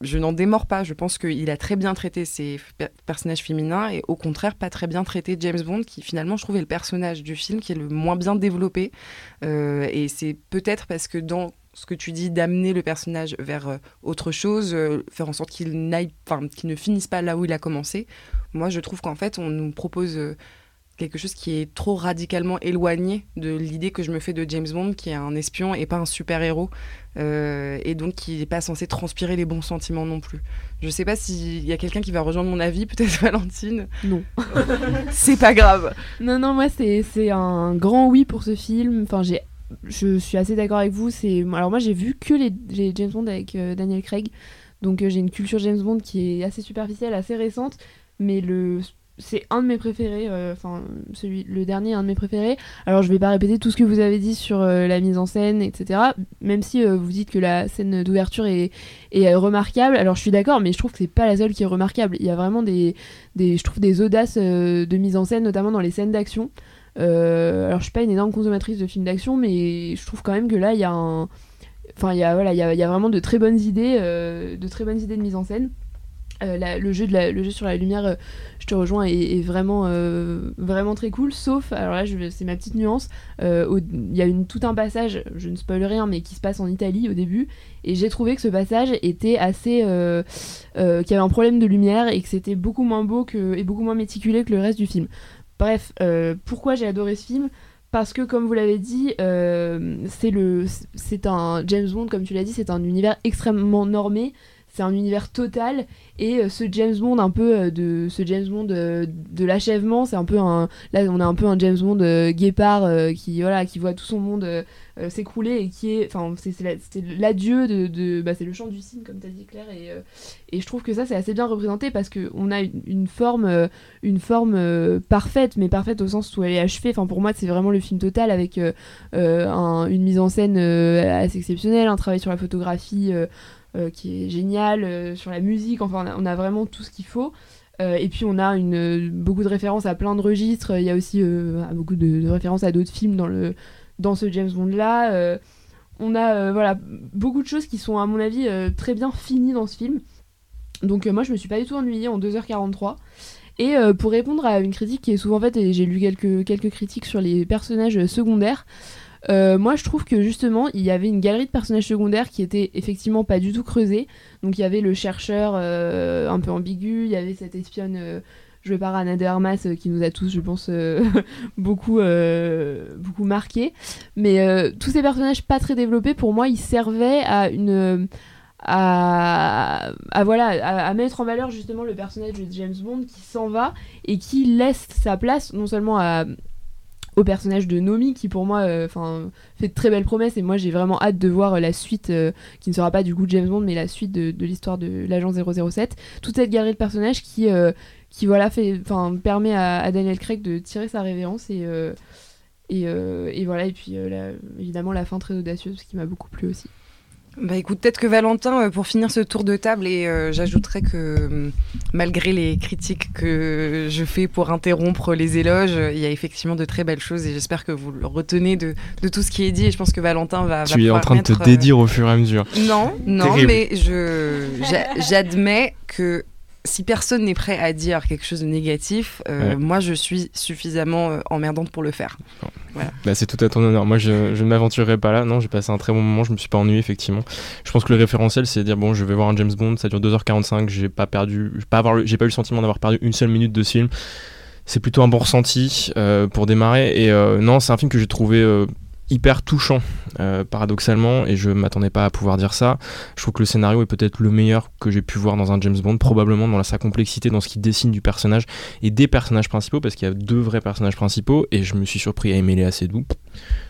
je n'en démords pas. Je pense qu'il a très bien traité ses per- personnages féminins et au contraire pas très bien traité James Bond, qui finalement je trouve est le personnage du film qui est le moins bien développé. Euh, et c'est peut-être parce que dans ce que tu dis d'amener le personnage vers euh, autre chose, euh, faire en sorte qu'il n'aille, qu'il ne finisse pas là où il a commencé. Moi, je trouve qu'en fait, on nous propose euh, quelque chose qui est trop radicalement éloigné de l'idée que je me fais de James Bond, qui est un espion et pas un super-héros, euh, et donc qui n'est pas censé transpirer les bons sentiments non plus. Je sais pas s'il y a quelqu'un qui va rejoindre mon avis, peut-être Valentine. Non. C'est pas grave. Non, non, moi, c'est c'est un grand oui pour ce film. Enfin, j'ai. Je suis assez d'accord avec vous. C'est alors moi j'ai vu que les, les James Bond avec euh, Daniel Craig, donc euh, j'ai une culture James Bond qui est assez superficielle, assez récente, mais le c'est un de mes préférés. euh, Enfin le dernier un de mes préférés. Alors je vais pas répéter tout ce que vous avez dit sur euh, la mise en scène, etc. Même si euh, vous dites que la scène d'ouverture est, remarquable. Alors je suis d'accord, mais je trouve que c'est pas la seule qui est remarquable. Il y a vraiment des, des je trouve des audaces de mise en scène, notamment dans les scènes d'action. Alors je suis pas une énorme consommatrice de films d'action, mais je trouve quand même que là il y a un, enfin il y a voilà il y a, vraiment de très bonnes idées, de très bonnes idées de mise en scène. Euh, le jeu sur la lumière, euh, je te rejoins, est, vraiment euh, vraiment très cool. Sauf alors là c'est ma petite nuance. Il y a une, tout un passage, je ne spoil rien, mais qui se passe en Italie au début, et j'ai trouvé que ce passage était assez, qu'il y avait un problème de lumière et que c'était beaucoup moins beau que, et beaucoup moins méticulé que le reste du film. Bref, pourquoi j'ai adoré ce film? Parce que, comme vous l'avez dit, c'est le, c'est un James Bond, comme tu l'as dit, c'est un univers extrêmement normé. C'est un univers total et euh, ce James Bond un peu euh, de ce James Bond euh, de l'achèvement, c'est un peu un là on a un peu un James Bond guépard qui voilà qui voit tout son monde s'écrouler et qui est enfin c'est c'est la- c'est l'adieu de, bah, c'est le chant du cygne comme tu as dit Claire et et je trouve que ça c'est assez bien représenté parce que on a une, forme une forme parfaite mais parfaite au sens où elle est achevée. Enfin pour moi c'est vraiment le film total avec un- une mise en scène assez exceptionnelle un travail sur la photographie qui est génial euh, sur la musique enfin on a, vraiment tout ce qu'il faut. Euh, et puis on a une, euh, beaucoup de références à plein de registres. Il y a aussi euh, beaucoup de, références à d'autres films dans le dans ce James Bond là on a euh, voilà beaucoup de choses qui sont à mon avis euh, très bien finies dans ce film. Donc euh, moi je me suis pas du tout ennuyée en 2h43 et euh, pour répondre à une critique qui est souvent faite et j'ai lu quelques, quelques critiques sur les personnages secondaires euh, moi, je trouve que justement, il y avait une galerie de personnages secondaires qui était effectivement pas du tout creusée. Donc, il y avait le chercheur euh, un peu ambigu, il y avait cette espionne euh, jouée par Anna de euh, qui nous a tous, je pense, beaucoup, beaucoup marqué. Mais tous ces personnages pas très développés, pour moi, ils servaient à une à, voilà à mettre en valeur justement le personnage de James Bond qui s'en va et qui laisse sa place non seulement à au personnage de Nomi qui pour moi euh, enfin fait de très belles promesses et moi j'ai vraiment hâte de voir euh, la suite euh, qui ne sera pas du coup James Bond mais la suite de, l'histoire de l'agent 007 toute cette galerie de personnages qui qui voilà fait permet à, Daniel Craig de tirer sa révérence et et, voilà et puis évidemment la fin très audacieuse qui m'a beaucoup plu aussi Bah écoute, peut-être que Valentin, euh, pour finir ce tour de table, et euh, j'ajouterais que euh, malgré les critiques que je fais pour interrompre les éloges, il y a effectivement de très belles choses et j'espère que vous le retenez de, de tout ce qui est dit et je pense que Valentin va... va Tu es en train de te euh, dédire au fur et à mesure. Non, non, Terrible. mais je j'admets que si personne n'est prêt à dire quelque chose de négatif, euh, Ouais. moi je suis suffisamment euh, emmerdante pour le faire. Voilà. Bah, c'est tout à ton honneur. Moi, je, je ne m'aventurerai pas là. Non, j'ai passé un très bon moment. Je me suis pas ennuyé, effectivement. Je pense que le référentiel, c'est dire bon, je vais voir un James Bond. Ça dure 2h45. J'ai pas perdu. Pas, avoir, j'ai pas eu le sentiment d'avoir perdu une seule minute de ce film. C'est plutôt un bon ressenti euh, pour démarrer. Et non, c'est un film que j'ai trouvé. Hyper touchant euh, paradoxalement et je m'attendais pas à pouvoir dire ça. Je trouve que le scénario est peut-être le meilleur que j'ai pu voir dans un James Bond probablement dans sa complexité dans ce qu'il dessine du personnage et des personnages principaux parce qu'il y a deux vrais personnages principaux et je me suis surpris à aimer les assez doux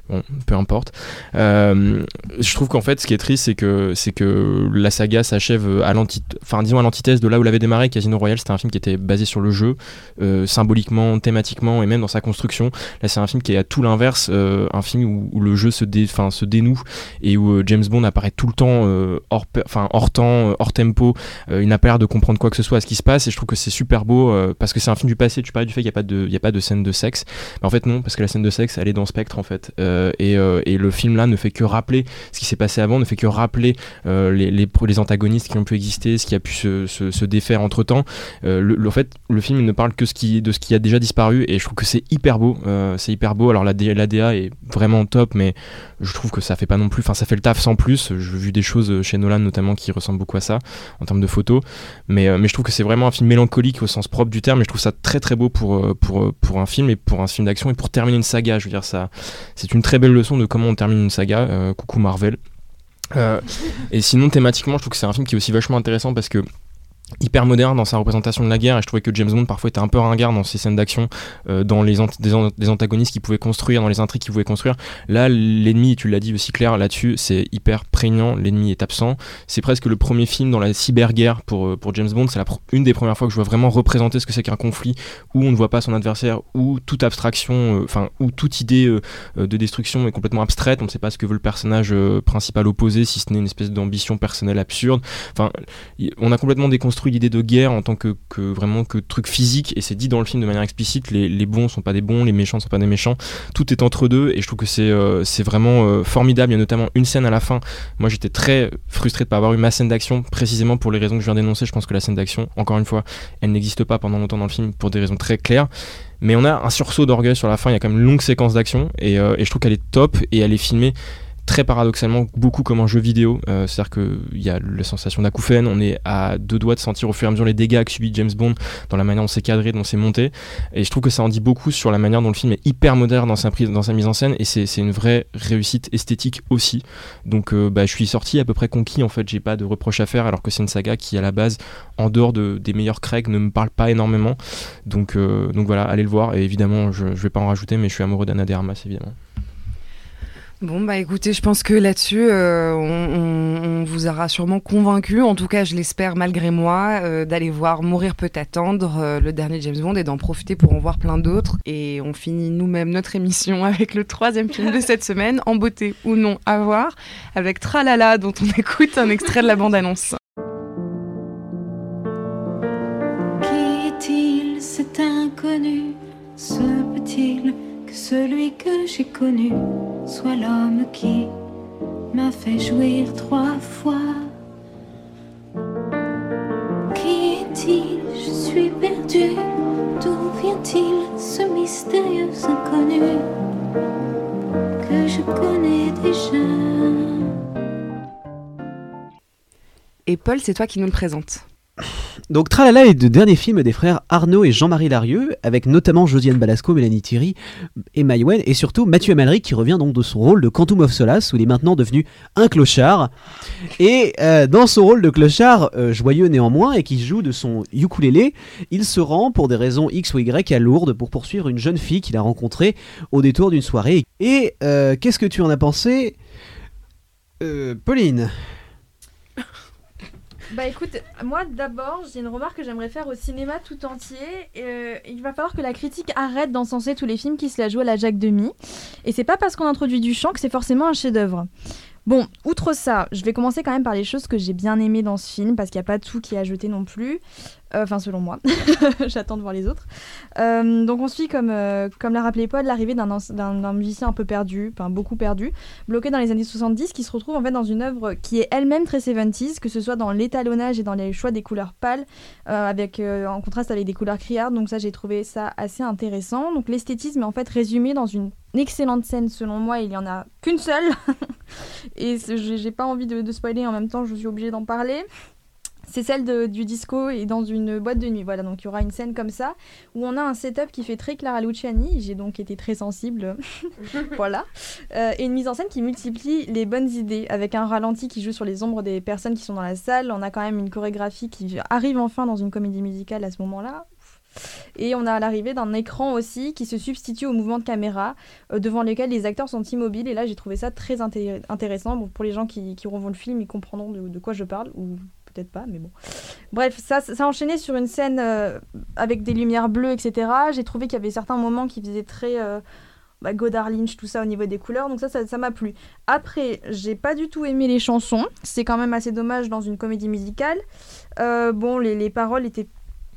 bon peu importe Euh, je trouve qu'en fait ce qui est triste c'est que c'est que la saga s'achève à l'anti enfin disons à l'antithèse de là où l'avait démarré Casino Royale c'était un film qui était basé sur le jeu euh, symboliquement thématiquement et même dans sa construction là c'est un film qui est à tout l'inverse euh, un film où, le jeu se, dé, se dénoue et où James Bond apparaît tout le temps hors, hors temps, hors tempo. Il n'a pas l'air de comprendre quoi que ce soit à ce qui se passe et je trouve que c'est super beau parce que c'est un film du passé. Tu parlais du fait qu'il n'y a, pas de- a pas de scène de sexe. Mais en fait, non, parce que la scène de sexe, elle est dans Spectre en fait. Et, euh, et le film là ne fait que rappeler ce qui s'est passé avant, ne fait que rappeler euh, les, les, les antagonistes qui ont pu exister, ce qui a pu se, se, défaire entre temps. Euh, le, le- fait, le film il ne parle que de ce qui a déjà disparu et je trouve que c'est hyper beau. Euh, c'est hyper beau. Alors la, D- la DA est vraiment top, mais je trouve que ça fait pas non plus. Enfin, ça fait le taf sans plus. J'ai vu des choses chez Nolan notamment qui ressemblent beaucoup à ça en termes de photos. Mais, euh, mais je trouve que c'est vraiment un film mélancolique au sens propre du terme. Et je trouve ça très très beau pour, euh, pour, euh, pour un film et pour un film d'action et pour terminer une saga. Je veux dire, ça, c'est une très belle leçon de comment on termine une saga. Euh, coucou Marvel. Euh, et sinon, thématiquement, je trouve que c'est un film qui est aussi vachement intéressant parce que hyper moderne dans sa représentation de la guerre et je trouvais que James Bond parfois était un peu ringard dans ses scènes d'action euh, dans les des, an- des antagonistes qu'il pouvait construire dans les intrigues qu'il pouvait construire. Là l'ennemi tu l'as dit aussi clair là-dessus c'est hyper prégnant l'ennemi est absent. C'est presque le premier film dans la cyberguerre pour, euh, pour James Bond. C'est une des premières fois que je vois vraiment représenter ce que c'est qu'un conflit où on ne voit pas son adversaire où toute abstraction euh, enfin où toute idée de destruction est complètement abstraite. On ne sait pas ce que veut le personnage principal opposé si ce n'est une espèce d'ambition personnelle absurde. Enfin on a complètement déconstruit l'idée de guerre en tant que, vraiment que truc physique et c'est dit dans le film de manière explicite les, bons sont pas des bons les méchants sont pas des méchants. Tout est entre deux et je trouve que c'est euh, vraiment euh, formidable. Il y a notamment une scène à la fin. Moi j'étais très frustré de pas avoir eu ma scène d'action précisément pour les raisons que je viens d'énoncer. Je pense que la scène d'action encore une fois elle n'existe pas pendant longtemps dans le film pour des raisons très claires. Mais on a un sursaut d'orgueil sur la fin. Il y a quand même une longue séquence d'action et, euh, et je trouve qu'elle est top et elle est filmée très paradoxalement beaucoup comme un jeu vidéo. Euh, C'est-à-dire qu'il y a la sensation d'acouphène, on est à deux doigts de sentir au fur et à mesure les dégâts que subit James Bond dans la manière dont c'est cadré, dont c'est monté. Et je trouve que ça en dit beaucoup sur la manière dont le film est hyper moderne dans sa, mise en scène et c'est une vraie réussite esthétique aussi. Donc euh, bah, je suis sorti à peu près conquis en fait, j'ai pas de reproches à faire alors que c'est une saga qui à la base, en dehors de, des meilleurs Craig, ne me parle pas énormément. Donc, euh, donc voilà, allez le voir et évidemment je, je vais pas en rajouter mais je suis amoureux d'Anna de Armas évidemment. Bon, bah écoutez, je pense que là-dessus, euh, on, vous aura sûrement convaincu, en tout cas je l'espère malgré moi, euh, d'aller voir Mourir peut attendre, euh, le dernier James Bond, et d'en profiter pour en voir plein d'autres. Et on finit nous-mêmes notre émission avec le troisième film de cette semaine, en beauté ou non à voir, avec Tralala, dont on écoute un extrait de la bande-annonce. Celui que j'ai connu soit l'homme qui m'a fait jouir trois fois Qui est-il? Je suis perdu. D'où vient-il ce mystérieux inconnu que je connais déjà? Et Paul, c'est toi qui nous le présente. Donc Tralala est le dernier film des frères Arnaud et Jean-Marie Larieux, avec notamment Josiane Balasco, Mélanie Thierry et Maïwen, et surtout Mathieu Amalric qui revient donc de son rôle de Quantum of Solace, où il est maintenant devenu un clochard. Et euh, dans son rôle de clochard, euh, joyeux néanmoins, et qui joue de son ukulélé, il se rend pour des raisons X ou Y à Lourdes pour poursuivre une jeune fille qu'il a rencontrée au détour d'une soirée. Et euh, qu'est-ce que tu en as pensé Pauline? Bah écoute, moi d'abord, j'ai une remarque que j'aimerais faire au cinéma tout entier. Euh, il va falloir que la critique arrête d'encenser tous les films qui se la jouent à la Jacques Demy. Et c'est pas parce qu'on introduit du chant que c'est forcément un chef-d'œuvre. Bon, outre ça, je vais commencer quand même par les choses que j'ai bien aimées dans ce film, parce qu'il n'y a pas tout qui est à jeter non plus. Euh, Enfin, selon moi. J'attends de voir les autres. Euh, donc, on suit, comme, euh, comme l'a rappelé Paul, l'arrivée d'un musicien un peu perdu, enfin beaucoup perdu, bloqué dans les années 70, qui se retrouve en fait dans une œuvre qui est elle-même très 70s, que ce soit dans l'étalonnage et dans les choix des couleurs pâles, avec, en contraste avec des couleurs criardes. Donc, ça, j'ai trouvé ça assez intéressant. Donc, l'esthétisme est en fait résumé dans une excellente scène, selon moi. Il y en a qu'une seule. et j'ai pas envie de, de spoiler, en même temps, je suis obligée d'en parler. C'est celle de- du disco et dans une boîte de nuit. Voilà, donc il y aura une scène comme ça où on a un setup qui fait très Clara Luciani. J'ai donc été très sensible. voilà. Euh, et une mise en scène qui multiplie les bonnes idées avec un ralenti qui joue sur les ombres des personnes qui sont dans la salle. On a quand même une chorégraphie qui arrive enfin dans une comédie musicale à ce moment-là. Et on a l'arrivée d'un écran aussi qui se substitue au mouvement de caméra euh, devant lequel les acteurs sont immobiles. Et là, j'ai trouvé ça très inté- intéressant. Pour les gens qui, qui revoient le film, ils comprendront de, quoi je parle, ou peut-être pas, mais bon. Bref, ça, enchaîné sur une scène euh, avec des lumières bleues, etc. J'ai trouvé qu'il y avait certains moments qui faisaient très. euh, bah, Godard Lynch, tout ça au niveau des couleurs, donc ça, ça m'a plu. Après, j'ai pas du tout aimé les chansons, c'est quand même assez dommage dans une comédie musicale. Euh, bon, les paroles étaient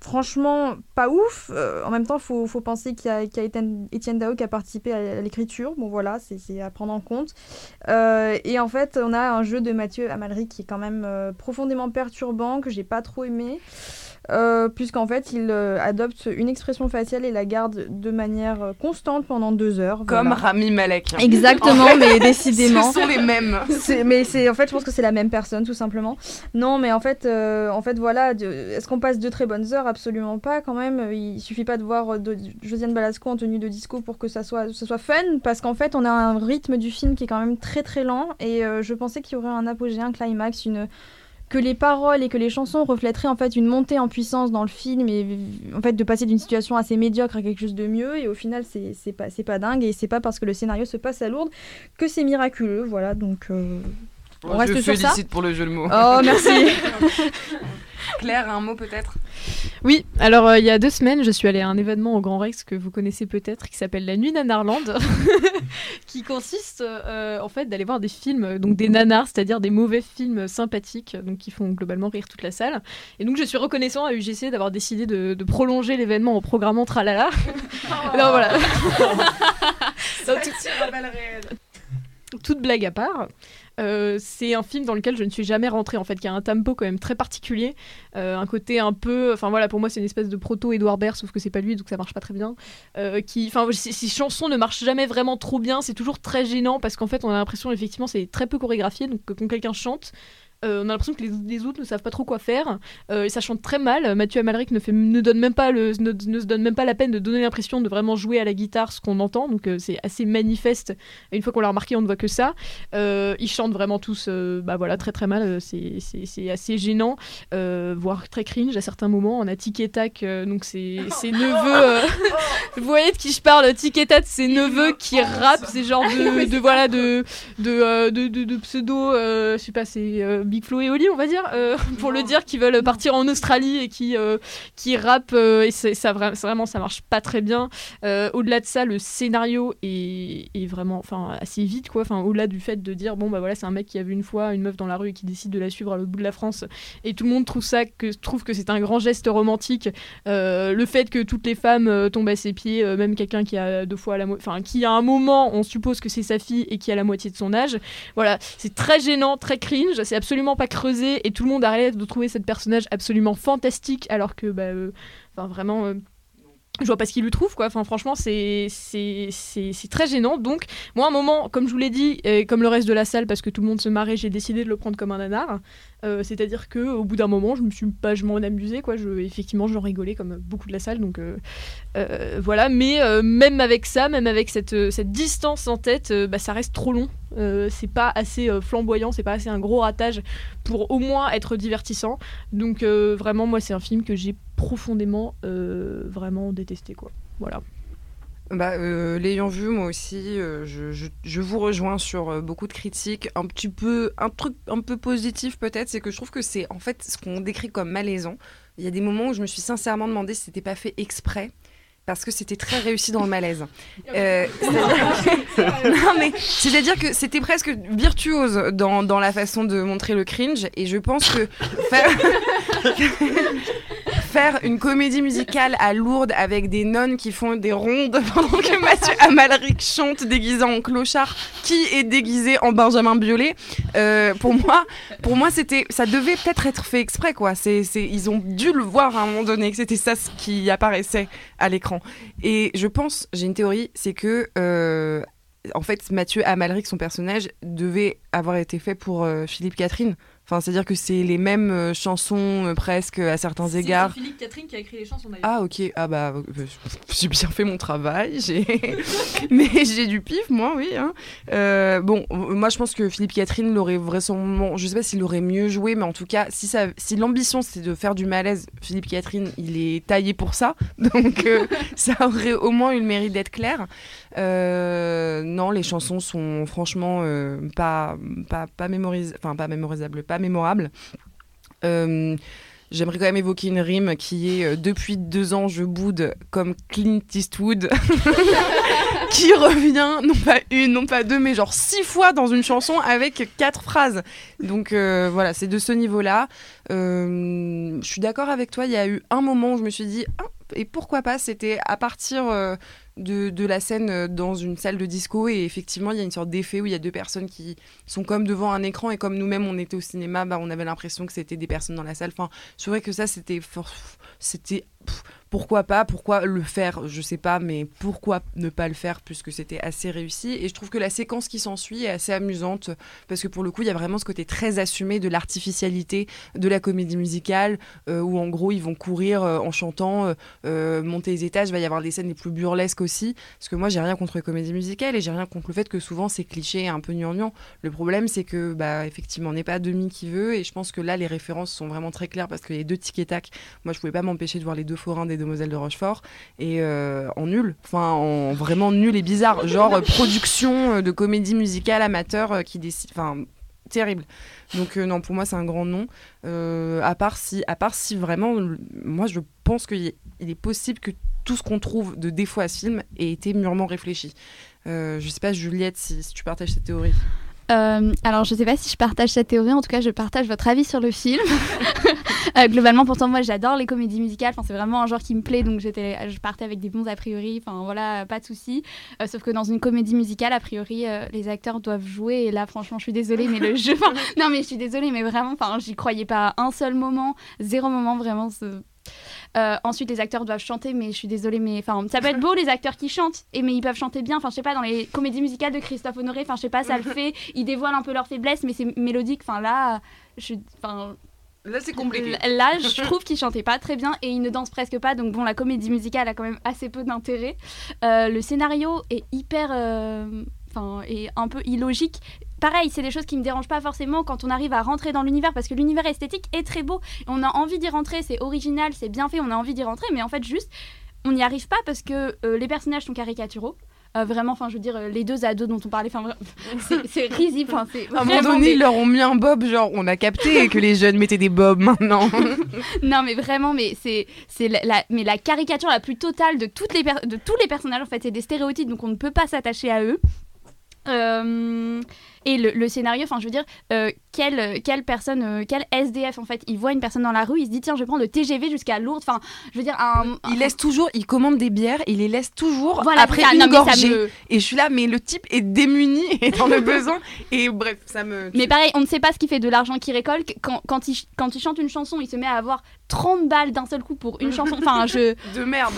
franchement pas ouf. Euh, en même temps, faut, faut penser qu'il y a, qu'il y a Étienne Dao qui a participé à l'écriture. Bon, voilà, c'est c'est à prendre en compte. Euh, et en fait, on a un jeu de Mathieu Amalric qui est quand même euh, profondément perturbant, que j'ai pas trop aimé. Euh, puisqu'en fait, il euh, adopte une expression faciale et la garde de manière euh, constante pendant deux heures. Comme voilà. Rami Malek. Exactement, En fait, mais décidément. Ce sont les mêmes. Mais c'est en fait, je pense que c'est la même personne, tout simplement. Non, mais en fait, euh, en fait, voilà. de- Est-ce qu'on passe de très bonnes heures? Absolument pas, quand même. Il suffit pas de voir de, Josiane Balasco en tenue de disco pour que ça soit, ça soit fun, parce qu'en fait, on a un rythme du film qui est quand même très très lent, et euh, je pensais qu'il y aurait un apogée, un climax, une que les paroles et que les chansons reflèteraient en fait une montée en puissance dans le film et en fait de passer d'une situation assez médiocre à quelque chose de mieux. Et au final c'est c'est pas c'est pas dingue. Et c'est pas parce que le scénario se passe à Lourdes que c'est miraculeux. Voilà donc euh, on reste je sur ça. félicite pour le jeu de mots. oh merci Claire, un mot peut-être? Oui, alors euh, il y a deux semaines, je suis allée à un événement au Grand Rex que vous connaissez peut-être, qui s'appelle la Nuit Nanarland, qui consiste euh, en fait d'aller voir des films, euh, donc des nanars, c'est-à-dire des mauvais films sympathiques, donc qui font globalement rire toute la salle. Et donc je suis reconnaissant à UGC d'avoir décidé de, de prolonger l'événement en programmant Tralala. Alors voilà. Donc, tout- toute blague à part. Euh, c'est un film dans lequel je ne suis jamais rentrée en fait, qui a un tempo quand même très particulier, euh, un côté un peu, enfin voilà, pour moi c'est une espèce de proto Edouard Baird, sauf que c'est pas lui, donc ça marche pas très bien. Euh, qui, enfin, ces, chansons ne marchent jamais vraiment trop bien, c'est toujours très gênant parce qu'en fait on a l'impression effectivement c'est très peu chorégraphié, donc quand quelqu'un chante. Euh, on a l'impression que les, les autres ne savent pas trop quoi faire euh, et ça chante très mal. Mathieu Amalric ne, fait, ne, donne même pas le, ne, ne se donne même pas la peine de donner l'impression de vraiment jouer à la guitare ce qu'on entend, donc euh, c'est assez manifeste. Et une fois qu'on l'a remarqué, on ne voit que ça. Euh, ils chantent vraiment tous bah voilà, très très mal, c'est- assez gênant, voire très cringe à certains moments. On a Tic et Tac, donc c'est ses neveux. vous voyez de qui je parle Tic et Tac, ses neveux qui rappent, ces genres de, de voilà de de, de, de- pseudo, je sais pas, c'est Big Flo et Oli, on va dire, euh, pour le dire, qui veulent partir en Australie et qui euh, qui rappent euh, et c'est ça vra- vraiment ça marche pas très bien. Au-delà de ça, le scénario est, est vraiment, enfin, assez vite quoi. Enfin, au-delà du fait de dire bon bah voilà, c'est un mec qui a vu une fois une meuf dans la rue et qui décide de la suivre à l'autre bout de la France et tout le monde trouve ça que trouve que c'est un grand geste romantique. Le fait que toutes les femmes tombent à ses pieds, même quelqu'un qui a deux fois la mo- enfin qui à un moment on suppose que c'est sa fille et qui a la moitié de son âge. Voilà, c'est très gênant, très cringe, c'est absolument pas creusé et tout le monde arrête de trouver cette personnage absolument fantastique alors que bah euh, vraiment euh, je vois pas ce qu'il lui trouve quoi. Enfin franchement c'est c'est très gênant. Donc moi un moment comme je vous l'ai dit comme le reste de la salle parce que tout le monde se marrait j'ai décidé de le prendre comme un nanar Euh, C'est-à-dire que au bout d'un moment, je me suis m'en amusais quoi. Je, effectivement, j'en rigolais comme beaucoup de la salle, donc euh, euh, voilà. Mais même avec ça, même avec cette, distance en tête, bah, ça reste trop long. C'est pas assez flamboyant, c'est pas assez un gros ratage pour au moins être divertissant. Donc vraiment, moi, c'est un film que j'ai profondément vraiment détesté quoi. Voilà. Bah, euh, l'ayant vu moi aussi, euh, je, je- je vous rejoins sur euh, beaucoup de critiques. Un petit peu, un truc un peu positif peut-être, c'est que je trouve que c'est en fait ce qu'on décrit comme malaisant. Il y a des moments où je me suis sincèrement demandé si c'était pas fait exprès. Parce que c'était très réussi dans le malaise. Euh, c'est-à-dire- non mais c'est-à-dire que c'était presque virtuose dans, dans la façon de montrer le cringe et je pense que une comédie musicale à Lourdes avec des nonnes qui font des rondes pendant que Mathieu Amalric chante déguisé en clochard, qui est déguisé en Benjamin Biolay, euh, pour moi, pour moi c'était, ça devait peut-être être fait exprès quoi. C'est, ils ont dû le voir à un moment donné que c'était ça ce qui apparaissait à l'écran. Et je pense, j'ai une théorie, c'est que euh, en fait Mathieu Amalric, son personnage, devait avoir été fait pour euh, Philippe Catherine. Enfin, c'est-à-dire que c'est les mêmes euh, chansons euh, presque à certains égards. Philippe Catherine qui a écrit les chansons d'ailleurs. Ah ok, ah bah euh, j'ai bien fait mon travail, mais j'ai du pif moi oui. hein. Euh, bon, moi je pense que Philippe Catherine l'aurait vraisemblablement, je sais pas s'il l'aurait mieux joué, mais en tout cas si ça, si l'ambition c'était de faire du malaise, Philippe Catherine il est taillé pour ça, donc euh, ça aurait au moins eu le mérite d'être clair. Euh, non, les chansons sont franchement euh, pas pas pas pas mémorisables, pas mémorables. Euh, J'aimerais quand même évoquer une rime qui est Depuis deux ans, je boude comme Clint Eastwood, qui revient, non pas une, non pas deux, mais genre six fois dans une chanson avec quatre phrases. Donc voilà, c'est de ce niveau-là. Je suis d'accord avec toi, il y a eu un moment où je me suis dit Ah, et pourquoi pas C'était à partir euh, de, de la scène euh, dans une salle de disco et effectivement il y a une sorte d'effet où il y a deux personnes qui sont comme devant un écran et comme nous-mêmes on était au cinéma, bah, on avait l'impression que c'était des personnes dans la salle. Enfin, c'est vrai que ça c'était c'était pourquoi pas, pourquoi le faire, je sais pas, mais pourquoi ne pas le faire puisque c'était assez réussi. Et je trouve que la séquence qui s'ensuit est assez amusante parce que pour le coup, il y a vraiment ce côté très assumé de l'artificialité de la comédie musicale euh, où en gros ils vont courir euh, en chantant, euh, monter les étages. Il va y avoir des scènes les plus burlesques aussi. Parce que moi, j'ai rien contre les comédies musicales et j'ai rien contre le fait que souvent c'est cliché et un peu gnangnan. Le problème, c'est que bah effectivement, on n'est pas demi qui veut et je pense que là, les références sont vraiment très claires parce que les deux tic et tac, moi, je pouvais pas m'empêcher de voir les deux forains des demoiselles de Rochefort et euh, en nul, enfin en vraiment nul et bizarre, genre euh, production euh, de comédie musicale amateur qui décide, enfin terrible. Donc non, pour moi c'est un grand nom. À part si, à part si vraiment, moi je pense qu'il est, possible que tout ce qu'on trouve de défaut à ce film ait été mûrement réfléchi. Je sais pas Juliette si, si tu partages cette théorie. Euh, alors, je sais pas si je partage cette théorie, en tout cas, je partage votre avis sur le film. Euh, globalement, pourtant, moi, j'adore les comédies musicales. C'est vraiment un genre qui me plaît, donc j'étais, je partais avec des bons a priori. Enfin, voilà, pas de souci. Euh, sauf que dans une comédie musicale, a priori, les acteurs doivent jouer. Et là, franchement, je suis désolée, mais le jeu. non, mais je suis désolée, mais vraiment, enfin, j'y croyais pas un seul moment, zéro moment, vraiment. Euh, ensuite, les acteurs doivent chanter, mais je suis désolée, mais enfin, ça peut être beau les acteurs qui chantent, et mais ils peuvent chanter bien. Enfin, je sais pas, dans les comédies musicales de Christophe Honoré, enfin, je sais pas, ça le fait. Ils dévoilent un peu leur faiblesse, mais c'est mélodique. Enfin, là, je enfin. Là, c'est compliqué. Là, je trouve qu'ils chantaient pas très bien et ils ne dansent presque pas. Donc bon, la comédie musicale a quand même assez peu d'intérêt. Euh, le scénario est hyper, euh, enfin, est un peu illogique. Pareil, c'est des choses qui me dérangent pas forcément quand on arrive à rentrer dans l'univers parce que l'univers esthétique est très beau. On a envie d'y rentrer, c'est original, c'est bien fait, on a envie d'y rentrer, mais en fait juste, on n'y arrive pas parce que euh, les personnages sont caricaturaux. Euh, vraiment, enfin, je veux dire, euh, les deux ados dont on parlait, enfin, c'est- risible. À un moment donné, ils leur ont mis un bob, genre on a capté que les jeunes mettaient des bobs maintenant. non mais vraiment mais c'est c'est la, la- mais la caricature la plus totale de toutes les de tous les personnages en fait c'est des stéréotypes donc on ne peut pas s'attacher à eux Euh, et le, le scénario, enfin je veux dire, euh, quelle, quelle personne, euh, quel SDF en fait, il voit une personne dans la rue, il se dit tiens je vais prendre le TGV jusqu'à Lourdes, enfin je veux dire un, Il laisse toujours, il commande des bières, il les laisse toujours Voilà, après ça- une non, gorgée. me- Et je suis là, mais le type est démuni et dans le besoin. Et bref, ça me. Mais pareil, on ne sait pas ce qu'il fait de l'argent qu'il récolte. Quand, quand, il, quand il chante une chanson, il se met à avoir 30 balles d'un seul coup pour une chanson. Enfin, je. De merde.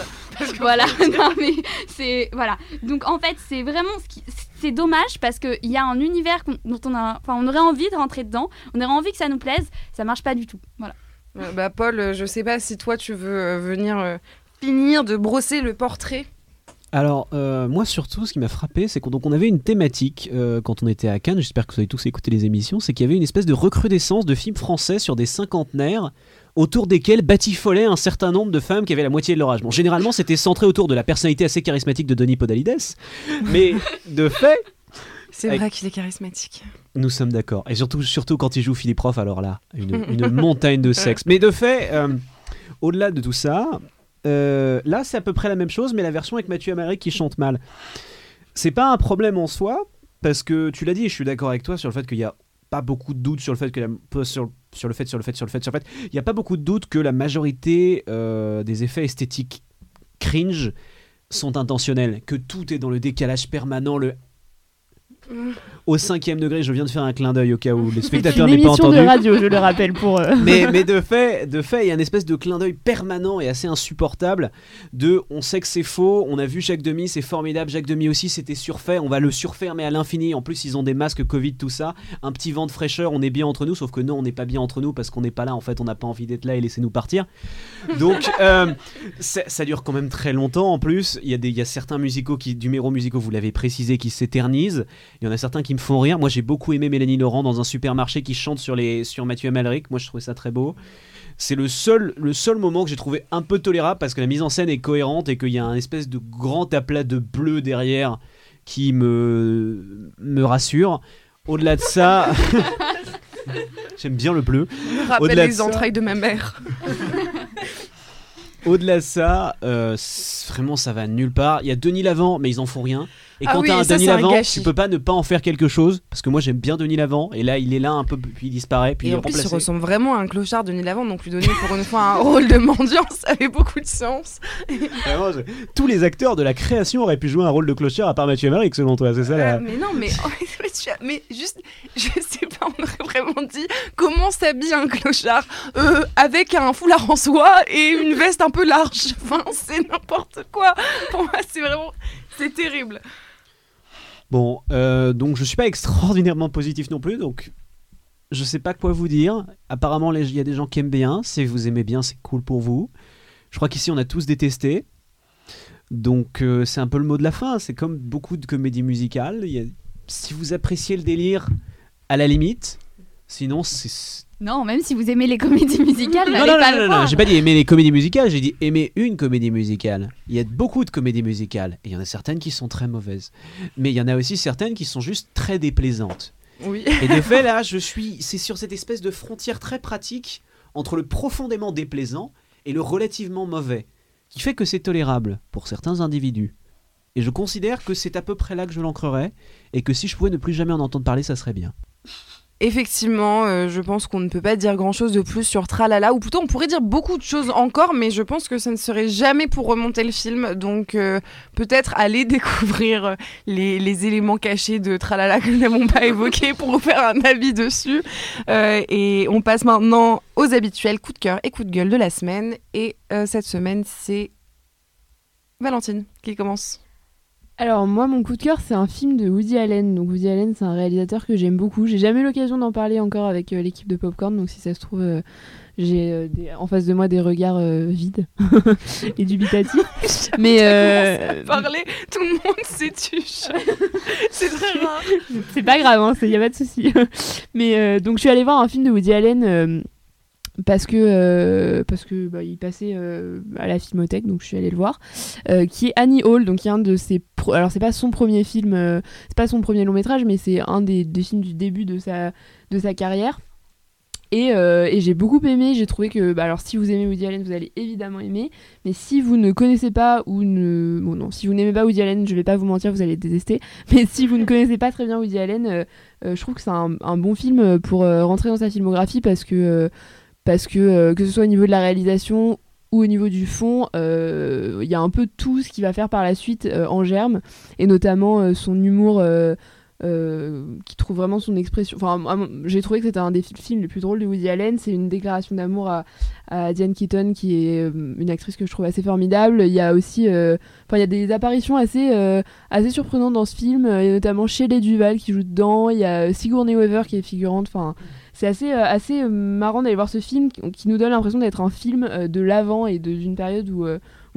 voilà, non mais c'est. Voilà. Donc en fait, c'est vraiment ce qui. c'est dommage parce qu'il y a un univers dont on, a, enfin, on aurait envie de rentrer dedans, on aurait envie que ça nous plaise, ça marche pas du tout. Voilà. Euh, bah, Paul, euh, je sais pas si toi tu veux euh, venir euh, finir de brosser le portrait. Alors, euh, moi surtout, ce qui m'a frappé, c'est qu'on donc, on avait une thématique euh, quand on était à Cannes, j'espère que vous avez tous écouté les émissions, c'est qu'il y avait une espèce de recrudescence de films français sur des cinquantenaires autour desquels batifolaient un certain nombre de femmes qui avaient la moitié de leur âge. Bon, généralement, c'était centré autour de la personnalité assez charismatique de Denis Podalides, mais de fait, C'est Avec- vrai qu'il est charismatique. nous sommes d'accord. Et surtout, surtout quand il joue Philippe Roth, alors là, une, une montagne de sexe. Mais de fait, euh, au-delà de tout ça, euh, là, c'est à peu près la même chose, mais la version avec Mathieu Amalric qui chante mal. C'est pas un problème en soi, parce que tu l'as dit, je suis d'accord avec toi sur le fait qu'il y a pas beaucoup de doutes sur le fait que la, sur, sur le fait sur le fait sur le fait sur le fait. Il y a pas beaucoup de doutes que la majorité euh, des effets esthétiques cringe sont intentionnels que tout est dans le décalage permanent le au cinquième degré, je viens de faire un clin d'œil au cas où les spectateurs n'aient pas entendu. de radio, je le rappelle pour. euh, mais, mais de fait, de fait, il y a une espèce de clin d'œil permanent et assez insupportable de on sait que c'est faux, on a vu Jacques Demy, c'est formidable, Jacques Demy aussi c'était surfait, on va le surfaire mais à l'infini. En plus, ils ont des masques Covid, tout ça, un petit vent de fraîcheur, on est bien entre nous, sauf que non, on n'est pas bien entre nous parce qu'on n'est pas là, en fait, on n'a pas envie d'être là et laissez-nous partir. Donc, euh, ça, ça dure quand même très longtemps en plus. Il y a, des, il y a certains musicaux, qui, numéros musicaux, vous l'avez précisé, qui s'éternisent. Il y en a certains qui me font rire. Moi, j'ai beaucoup aimé Mélanie Laurent dans un supermarché qui chante sur, les, sur Mathieu Amalric. Moi, je trouvais ça très beau. C'est le seul, le seul moment que j'ai trouvé un peu tolérable parce que la mise en scène est cohérente et qu'il y a un espèce de grand aplat de bleu derrière qui me, me rassure. Au-delà de ça, j'aime bien le bleu. Me rappelle de les ça- entrailles de ma mère. Au-delà de ça, euh, vraiment ça va nulle part. Il y a Denis Lavant, mais ils en font rien. Et Ah quand oui, t'as un ça, Denis c'est un Lavant, gâchis. tu peux pas ne pas en faire quelque chose. Parce que moi j'aime bien Denis Lavant. Et là il est là un peu, puis il disparaît, puis il Et est en plus, il remplacé. ressemble vraiment à un clochard de Lavant, donc lui donner pour une fois un rôle de mendiant, ça avait beaucoup de sens. Vraiment, je- Tous les acteurs de la création auraient pu jouer un rôle de clochard à part Mathieu Amalric selon toi, c'est ça la- Euh, mais non, mais, mais tu as- mais juste, je sais pas, on aurait vraiment dit comment s'habille un clochard euh, avec un foulard en soie et une veste un peu large? Enfin, c'est n'importe quoi. Pour moi, c'est vraiment, c'est terrible. Bon, euh, donc je suis pas extraordinairement positif non plus, donc je sais pas quoi vous dire. Apparemment, il y a des gens qui aiment bien. Si vous aimez bien, c'est cool pour vous. Je crois qu'ici, on a tous détesté. Donc, euh, c'est un peu le mot de la fin. C'est comme beaucoup de comédies musicales. Si vous appréciez le délire, à la limite. Sinon, c'est. Non, même si vous aimez les comédies musicales, Non, non, pas non, non, non, j'ai pas dit aimer les comédies musicales, j'ai dit aimer une comédie musicale. Il y a beaucoup de comédies musicales, et il y en a certaines qui sont très mauvaises. Mais il y en a aussi certaines qui sont juste très déplaisantes. Oui. Et de fait, là, je suis. C'est sur cette espèce de frontière très pratique entre le profondément déplaisant et le relativement mauvais, qui fait que c'est tolérable pour certains individus. Et je considère que c'est à peu près là que je l'ancrerais, et que si je pouvais ne plus jamais en entendre parler, ça serait bien. Effectivement, euh, je pense qu'on ne peut pas dire grand-chose de plus sur Tralala, ou plutôt on pourrait dire beaucoup de choses encore, mais je pense que ça ne serait jamais pour remonter le film. Donc euh, peut-être aller découvrir euh, les, éléments cachés de Tralala que nous n'avons pas évoqués pour vous faire un avis dessus. Et on passe maintenant aux habituels coups de cœur et coups de gueule de la semaine. Et cette semaine, c'est Valentine qui commence. Alors moi mon coup de cœur c'est un film de Woody Allen. Donc Woody Allen c'est un réalisateur que j'aime beaucoup. J'ai jamais eu l'occasion d'en parler encore avec euh, l'équipe de Popcorn donc si ça se trouve euh, j'ai euh, des- en face de moi des regards vides et dubitatifs. Mais euh, Parler, tout le monde s'étuche. c'est très rare. c'est pas grave, hein, il y a pas de souci. Mais euh, donc je suis allée voir un film de Woody Allen parce que euh, parce que bah, il passait euh, à la Filmothèque, donc je suis allée le voir, euh, qui est Annie Hall, donc est un de ses alors c'est pas son premier film, c'est pas son premier long métrage, mais c'est un des, des films du début de sa de sa carrière. Et, j'ai beaucoup aimé, j'ai trouvé que, bah, alors si vous aimez Woody Allen, vous allez évidemment aimer, mais si vous ne connaissez pas ou ne... Bon non, si vous n'aimez pas Woody Allen, je vais pas vous mentir, vous allez le détester, mais si vous ne connaissez pas très bien Woody Allen, je trouve que c'est un, un bon film pour rentrer dans sa filmographie parce que, parce que, euh, que ce soit au niveau de la réalisation ou au niveau du fond, euh, il y a un peu tout ce qui va faire par la suite euh, en germe, et notamment son humour... qui trouve vraiment son expression. Enfin, j'ai trouvé que c'était un des fi- films les plus drôles de Woody Allen. C'est une déclaration d'amour à, Diane Keaton, qui est une actrice que je trouve assez formidable. Il y a aussi, enfin, il y a des apparitions assez, assez surprenantes dans ce film, et notamment Shelley Duval qui joue dedans. Il y a Sigourney Weaver qui est figurante. Enfin, c'est assez, euh, assez euh, marrant d'aller voir ce film qui, nous donne l'impression d'être un film euh, de l'avant et d'une période où,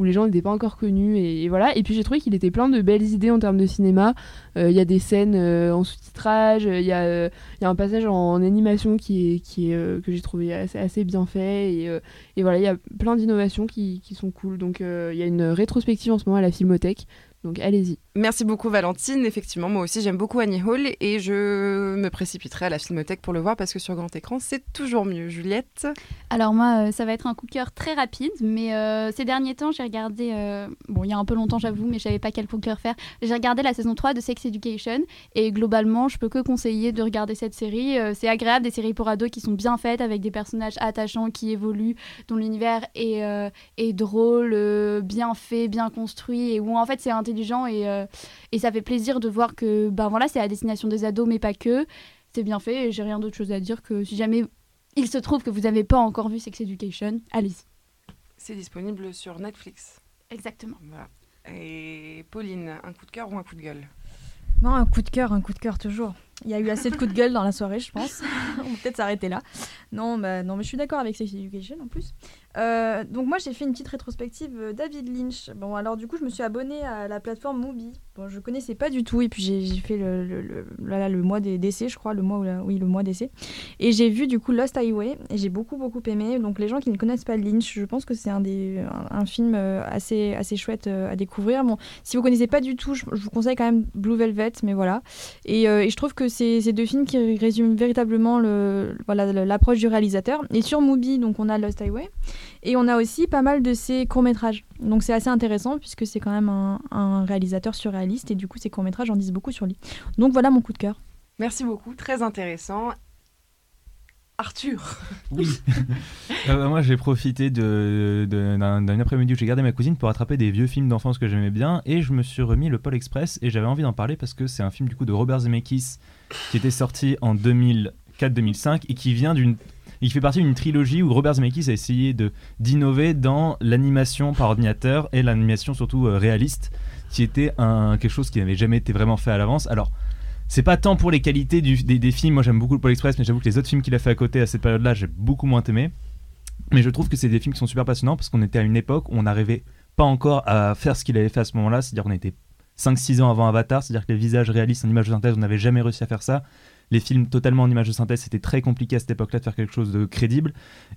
les gens n'étaient pas encore connus. Et, voilà. Et puis j'ai trouvé qu'il était plein de belles idées en termes de cinéma. Il y a des scènes en sous-titrage, il y, a, un passage en, animation qui est, que j'ai trouvé assez, assez bien fait. Et, voilà, il y a plein d'innovations qui, qui sont cool. Donc il y a une rétrospective en ce moment à la Filmothèque. Donc allez-y. Merci beaucoup Valentine. Effectivement, moi aussi j'aime beaucoup Annie Hall et je me précipiterai à la Filmothèque pour le voir parce que sur grand écran c'est toujours mieux. Juliette Alors moi, euh, ça va être un coup de cœur très rapide, mais euh, ces derniers temps, j'ai regardé, euh, bon, il y a un peu longtemps j'avoue, mais je savais pas quel coup de cœur faire. J'ai regardé la saison 3 de Sex Education et globalement, je peux que conseiller de regarder cette série. C'est agréable, des séries pour ados qui sont bien faites, avec des personnages attachants qui évoluent, dont l'univers est, est drôle, bien fait, bien construit, et où en fait c'est intelligent et, et ça fait plaisir de voir que ben voilà, c'est à destination des ados, mais pas que. C'est bien fait et j'ai rien d'autre chose à dire que si jamais il se trouve que vous n'avez pas encore vu Sex Education, allez-y. C'est disponible sur Netflix. Exactement. Voilà. Et Pauline, un coup de cœur ou un coup de gueule? Non, un coup de cœur, un coup de cœur toujours. Il y a eu assez de coups de gueule dans la soirée, je pense. Peut-être s'arrêter là. Non, bah, non, mais je suis d'accord avec Sex Education en plus. Euh, donc moi, j'ai fait une petite rétrospective euh, David Lynch. Bon, alors du coup, je me suis abonnée à la plateforme Mubi. Bon, je connaissais pas du tout, et puis j'ai fait le, le, le- le mois des d'essai, je crois, le mois où la- oui, le mois d'essai. Et j'ai vu du coup Lost Highway, et j'ai beaucoup beaucoup aimé. Donc les gens qui ne connaissent pas Lynch, je pense que c'est un des un, film euh, assez assez chouette à découvrir. Bon, si vous connaissez pas du tout, je, vous conseille quand même Blue Velvet, mais voilà. Et, et je trouve que c'est c'est deux films qui résument véritablement le voilà l'approche du réalisateur. Et sur Mubi, donc on a Lost Highway, et on a aussi pas mal de ses courts métrages. Donc c'est assez intéressant puisque c'est quand même un, un réalisateur surréaliste et du coup ses courts métrages en disent beaucoup sur lui. Donc voilà mon coup de cœur. Merci beaucoup, très intéressant. Arthur Oui. Euh, moi, j'ai profité de- de- d'un d'un après-midi où j'ai gardé ma cousine pour rattraper des vieux films d'enfance que j'aimais bien et je me suis remis le Pôle Express et j'avais envie d'en parler parce que c'est un film du coup de Robert Zemeckis qui était sorti en 2004-2005 et qui vient d'une il fait partie d'une trilogie où Robert Zemeckis a essayé de d'innover dans l'animation par ordinateur et l'animation surtout euh, réaliste qui était un, quelque chose qui n'avait jamais été vraiment fait à l'avance. Alors c'est pas tant pour les qualités des films, moi j'aime beaucoup le Pôle Express, mais j'avoue que les autres films qu'il a fait à côté à cette période-là, j'ai beaucoup moins aimé. Mais je trouve que c'est des films qui sont super passionnants parce qu'on était à une époque où on n'arrivait pas encore à faire ce qu'il avait fait à ce moment-là, c'est-à-dire qu'on était 5-6 ans avant Avatar, c'est-à-dire que les visages réalistes en images de synthèse, on n'avait jamais réussi à faire ça. Les films totalement en images de synthèse, c'était très compliqué à cette époque-là de faire quelque chose de crédible.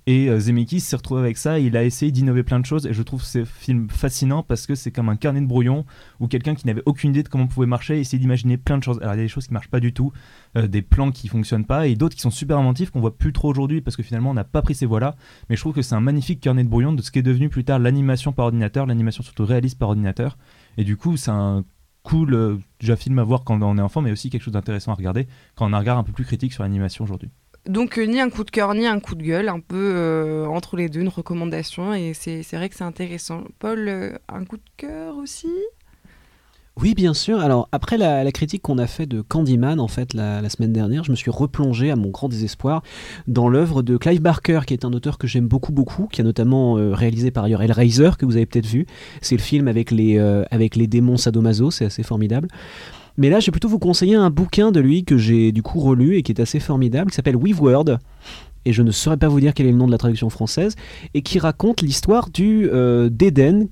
Et euh, Zemeckis s'est retrouvé avec ça, il a essayé d'innover plein de choses, et je trouve ces films fascinants parce que c'est comme un carnet de brouillon où quelqu'un qui n'avait aucune idée de comment on pouvait marcher essayer d'imaginer plein de choses. Alors il y a des choses qui marchent pas du tout, euh, des plans qui fonctionnent pas, et d'autres qui sont super inventifs qu'on voit plus trop aujourd'hui parce que finalement on n'a pas pris ces voies-là. Mais je trouve que c'est un magnifique carnet de brouillon de ce qui est devenu plus tard l'animation par ordinateur, l'animation surtout réaliste par ordinateur. Et du coup, c'est un cool euh, déjà à voir quand on est enfant, mais aussi quelque chose d'intéressant à regarder quand on a un regard un peu plus critique sur l'animation aujourd'hui. Donc euh, ni un coup de cœur ni un coup de gueule, un peu euh, entre les deux, une recommandation et c'est vrai que c'est intéressant. Paul, un coup de cœur aussi? Oui, bien sûr. Alors, après la, critique qu'on a fait de Candyman, en fait, la, semaine dernière, je me suis replongé, à mon grand désespoir, dans l'œuvre de Clive Barker, qui est un auteur que j'aime beaucoup, beaucoup, qui a notamment euh, réalisé par ailleurs Hellraiser, que vous avez peut-être vu. C'est le film avec les, euh, avec les démons sadomaso, c'est assez formidable. Mais là, je vais plutôt vous conseiller un bouquin de lui que j'ai du coup relu et qui est assez formidable, qui s'appelle Weaveworld. Et je ne saurais pas vous dire quel est le nom de la traduction française, et qui raconte l'histoire du euh,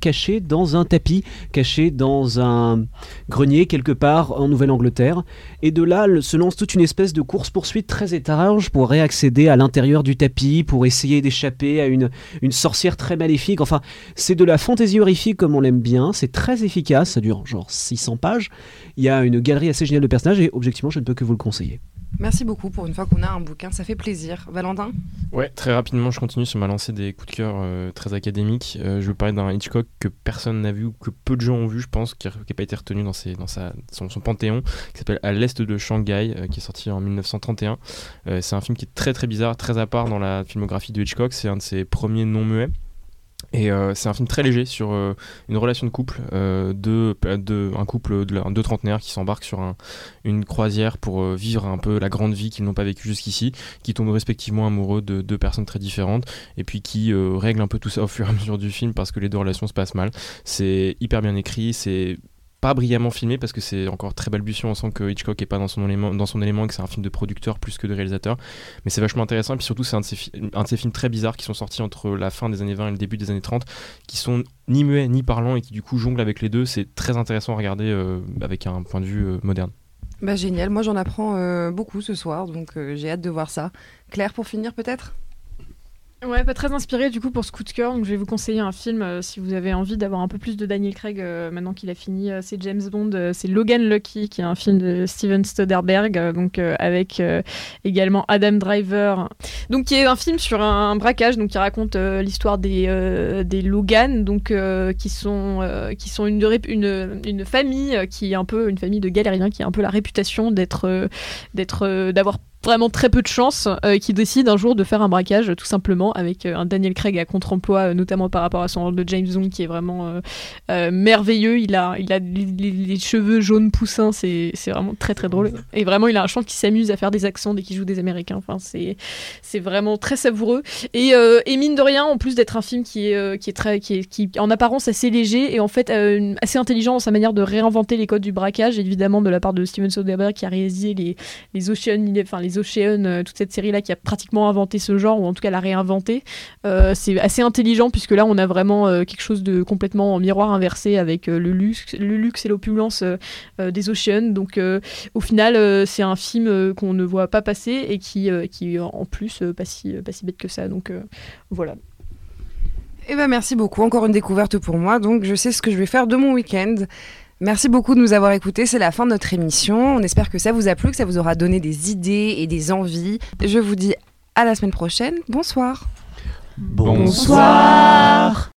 caché dans un tapis, caché dans un grenier quelque part en Nouvelle-Angleterre. Et de là se lance toute une espèce de course-poursuite très étrange pour réaccéder à l'intérieur du tapis, pour essayer d'échapper à une, une sorcière très maléfique. Enfin, c'est de la fantaisie horrifique comme on l'aime bien, c'est très efficace, ça dure genre 600 pages. Il y a une galerie assez géniale de personnages, et objectivement, je ne peux que vous le conseiller. Merci beaucoup pour une fois qu'on a un bouquin, ça fait plaisir. Valentin Ouais, très rapidement, je continue sur ma lancée des coups de cœur euh, très académiques. Euh, je veux parler d'un Hitchcock que personne n'a vu que peu de gens ont vu, je pense, qui n'a pas été retenu dans, son, panthéon, qui s'appelle À l'Est de Shanghai, euh, qui est sorti en 1931. Euh, c'est un film qui est très très bizarre, très à part dans la filmographie de Hitchcock. C'est un de ses premiers non muets. Et euh, c'est un film très léger sur euh, une relation de couple, euh, de, de, un couple de, deux trentenaires qui s'embarquent sur un, une croisière pour vivre un peu la grande vie qu'ils n'ont pas vécue jusqu'ici, qui tombent respectivement amoureux de deux personnes très différentes, et puis qui règlent un peu tout ça au fur et à mesure du film parce que les deux relations se passent mal. C'est hyper bien écrit, c'est pas brillamment filmé parce que c'est encore très balbutiant. On sent que Hitchcock est pas dans son élément, dans son élément et que c'est un film de producteur plus que de réalisateur. Mais c'est vachement intéressant. Et puis surtout, c'est un, de ces films très bizarres qui sont sortis entre la fin des années 20 et le début des années 30, qui sont ni muets ni parlants et qui du coup jonglent avec les deux. C'est très intéressant à regarder euh, avec un point de vue euh, moderne. Bah génial, moi j'en apprends euh, beaucoup ce soir, donc j'ai hâte de voir ça. Claire, pour finir peut-être? Ouais, pas très inspiré du coup pour ce coup de cœur. Donc je vais vous conseiller un film euh, si vous avez envie d'avoir un peu plus de Daniel Craig euh, maintenant qu'il a fini euh, ses James Bond. c'est Logan Lucky qui est un film de Steven Soderbergh, donc avec également Adam Driver. Donc qui est un film sur un, braquage, donc qui raconte l'histoire des des donc qui sont qui sont une, une une famille qui est un peu une famille de galériens qui a un peu la réputation d'être d'être d'avoir vraiment très peu de chance, euh, qui décide un jour de faire un braquage tout simplement avec euh, un Daniel Craig à contre-emploi, euh, notamment par rapport à son rôle de James Bond qui est vraiment euh, merveilleux. Il a, il a les, les- les cheveux jaunes poussins, c'est c'est vraiment très très drôle. Et vraiment, il a un chant qui s'amuse à faire des accents dès qu'il joue des Américains. Enfin, c'est c'est vraiment très savoureux. Et, et mine de rien, en plus d'être un film qui est, qui est très, qui est qui, en apparence assez léger et en fait assez intelligent dans sa manière de réinventer les codes du braquage, évidemment de la part de Steven Soderbergh qui a réalisé les, les Ocean, enfin les Ocean, euh, toute cette série là qui a pratiquement inventé ce genre ou en tout cas l'a réinventé. Euh, c'est assez intelligent puisque là on a vraiment euh, quelque chose de complètement en miroir inversé avec le luxe, et l'opulence des Ocean. Donc au final c'est un film qu'on ne voit pas passer et qui, qui en plus pas si pas si bête que ça. Donc voilà. Eh ben merci beaucoup, encore une découverte pour moi, donc je sais ce que je vais faire de mon week-end. Merci beaucoup de nous avoir écoutés, c'est la fin de notre émission. On espère que ça vous a plu, que ça vous aura donné des idées et des envies. Je vous dis à la semaine prochaine, bonsoir. Bonsoir.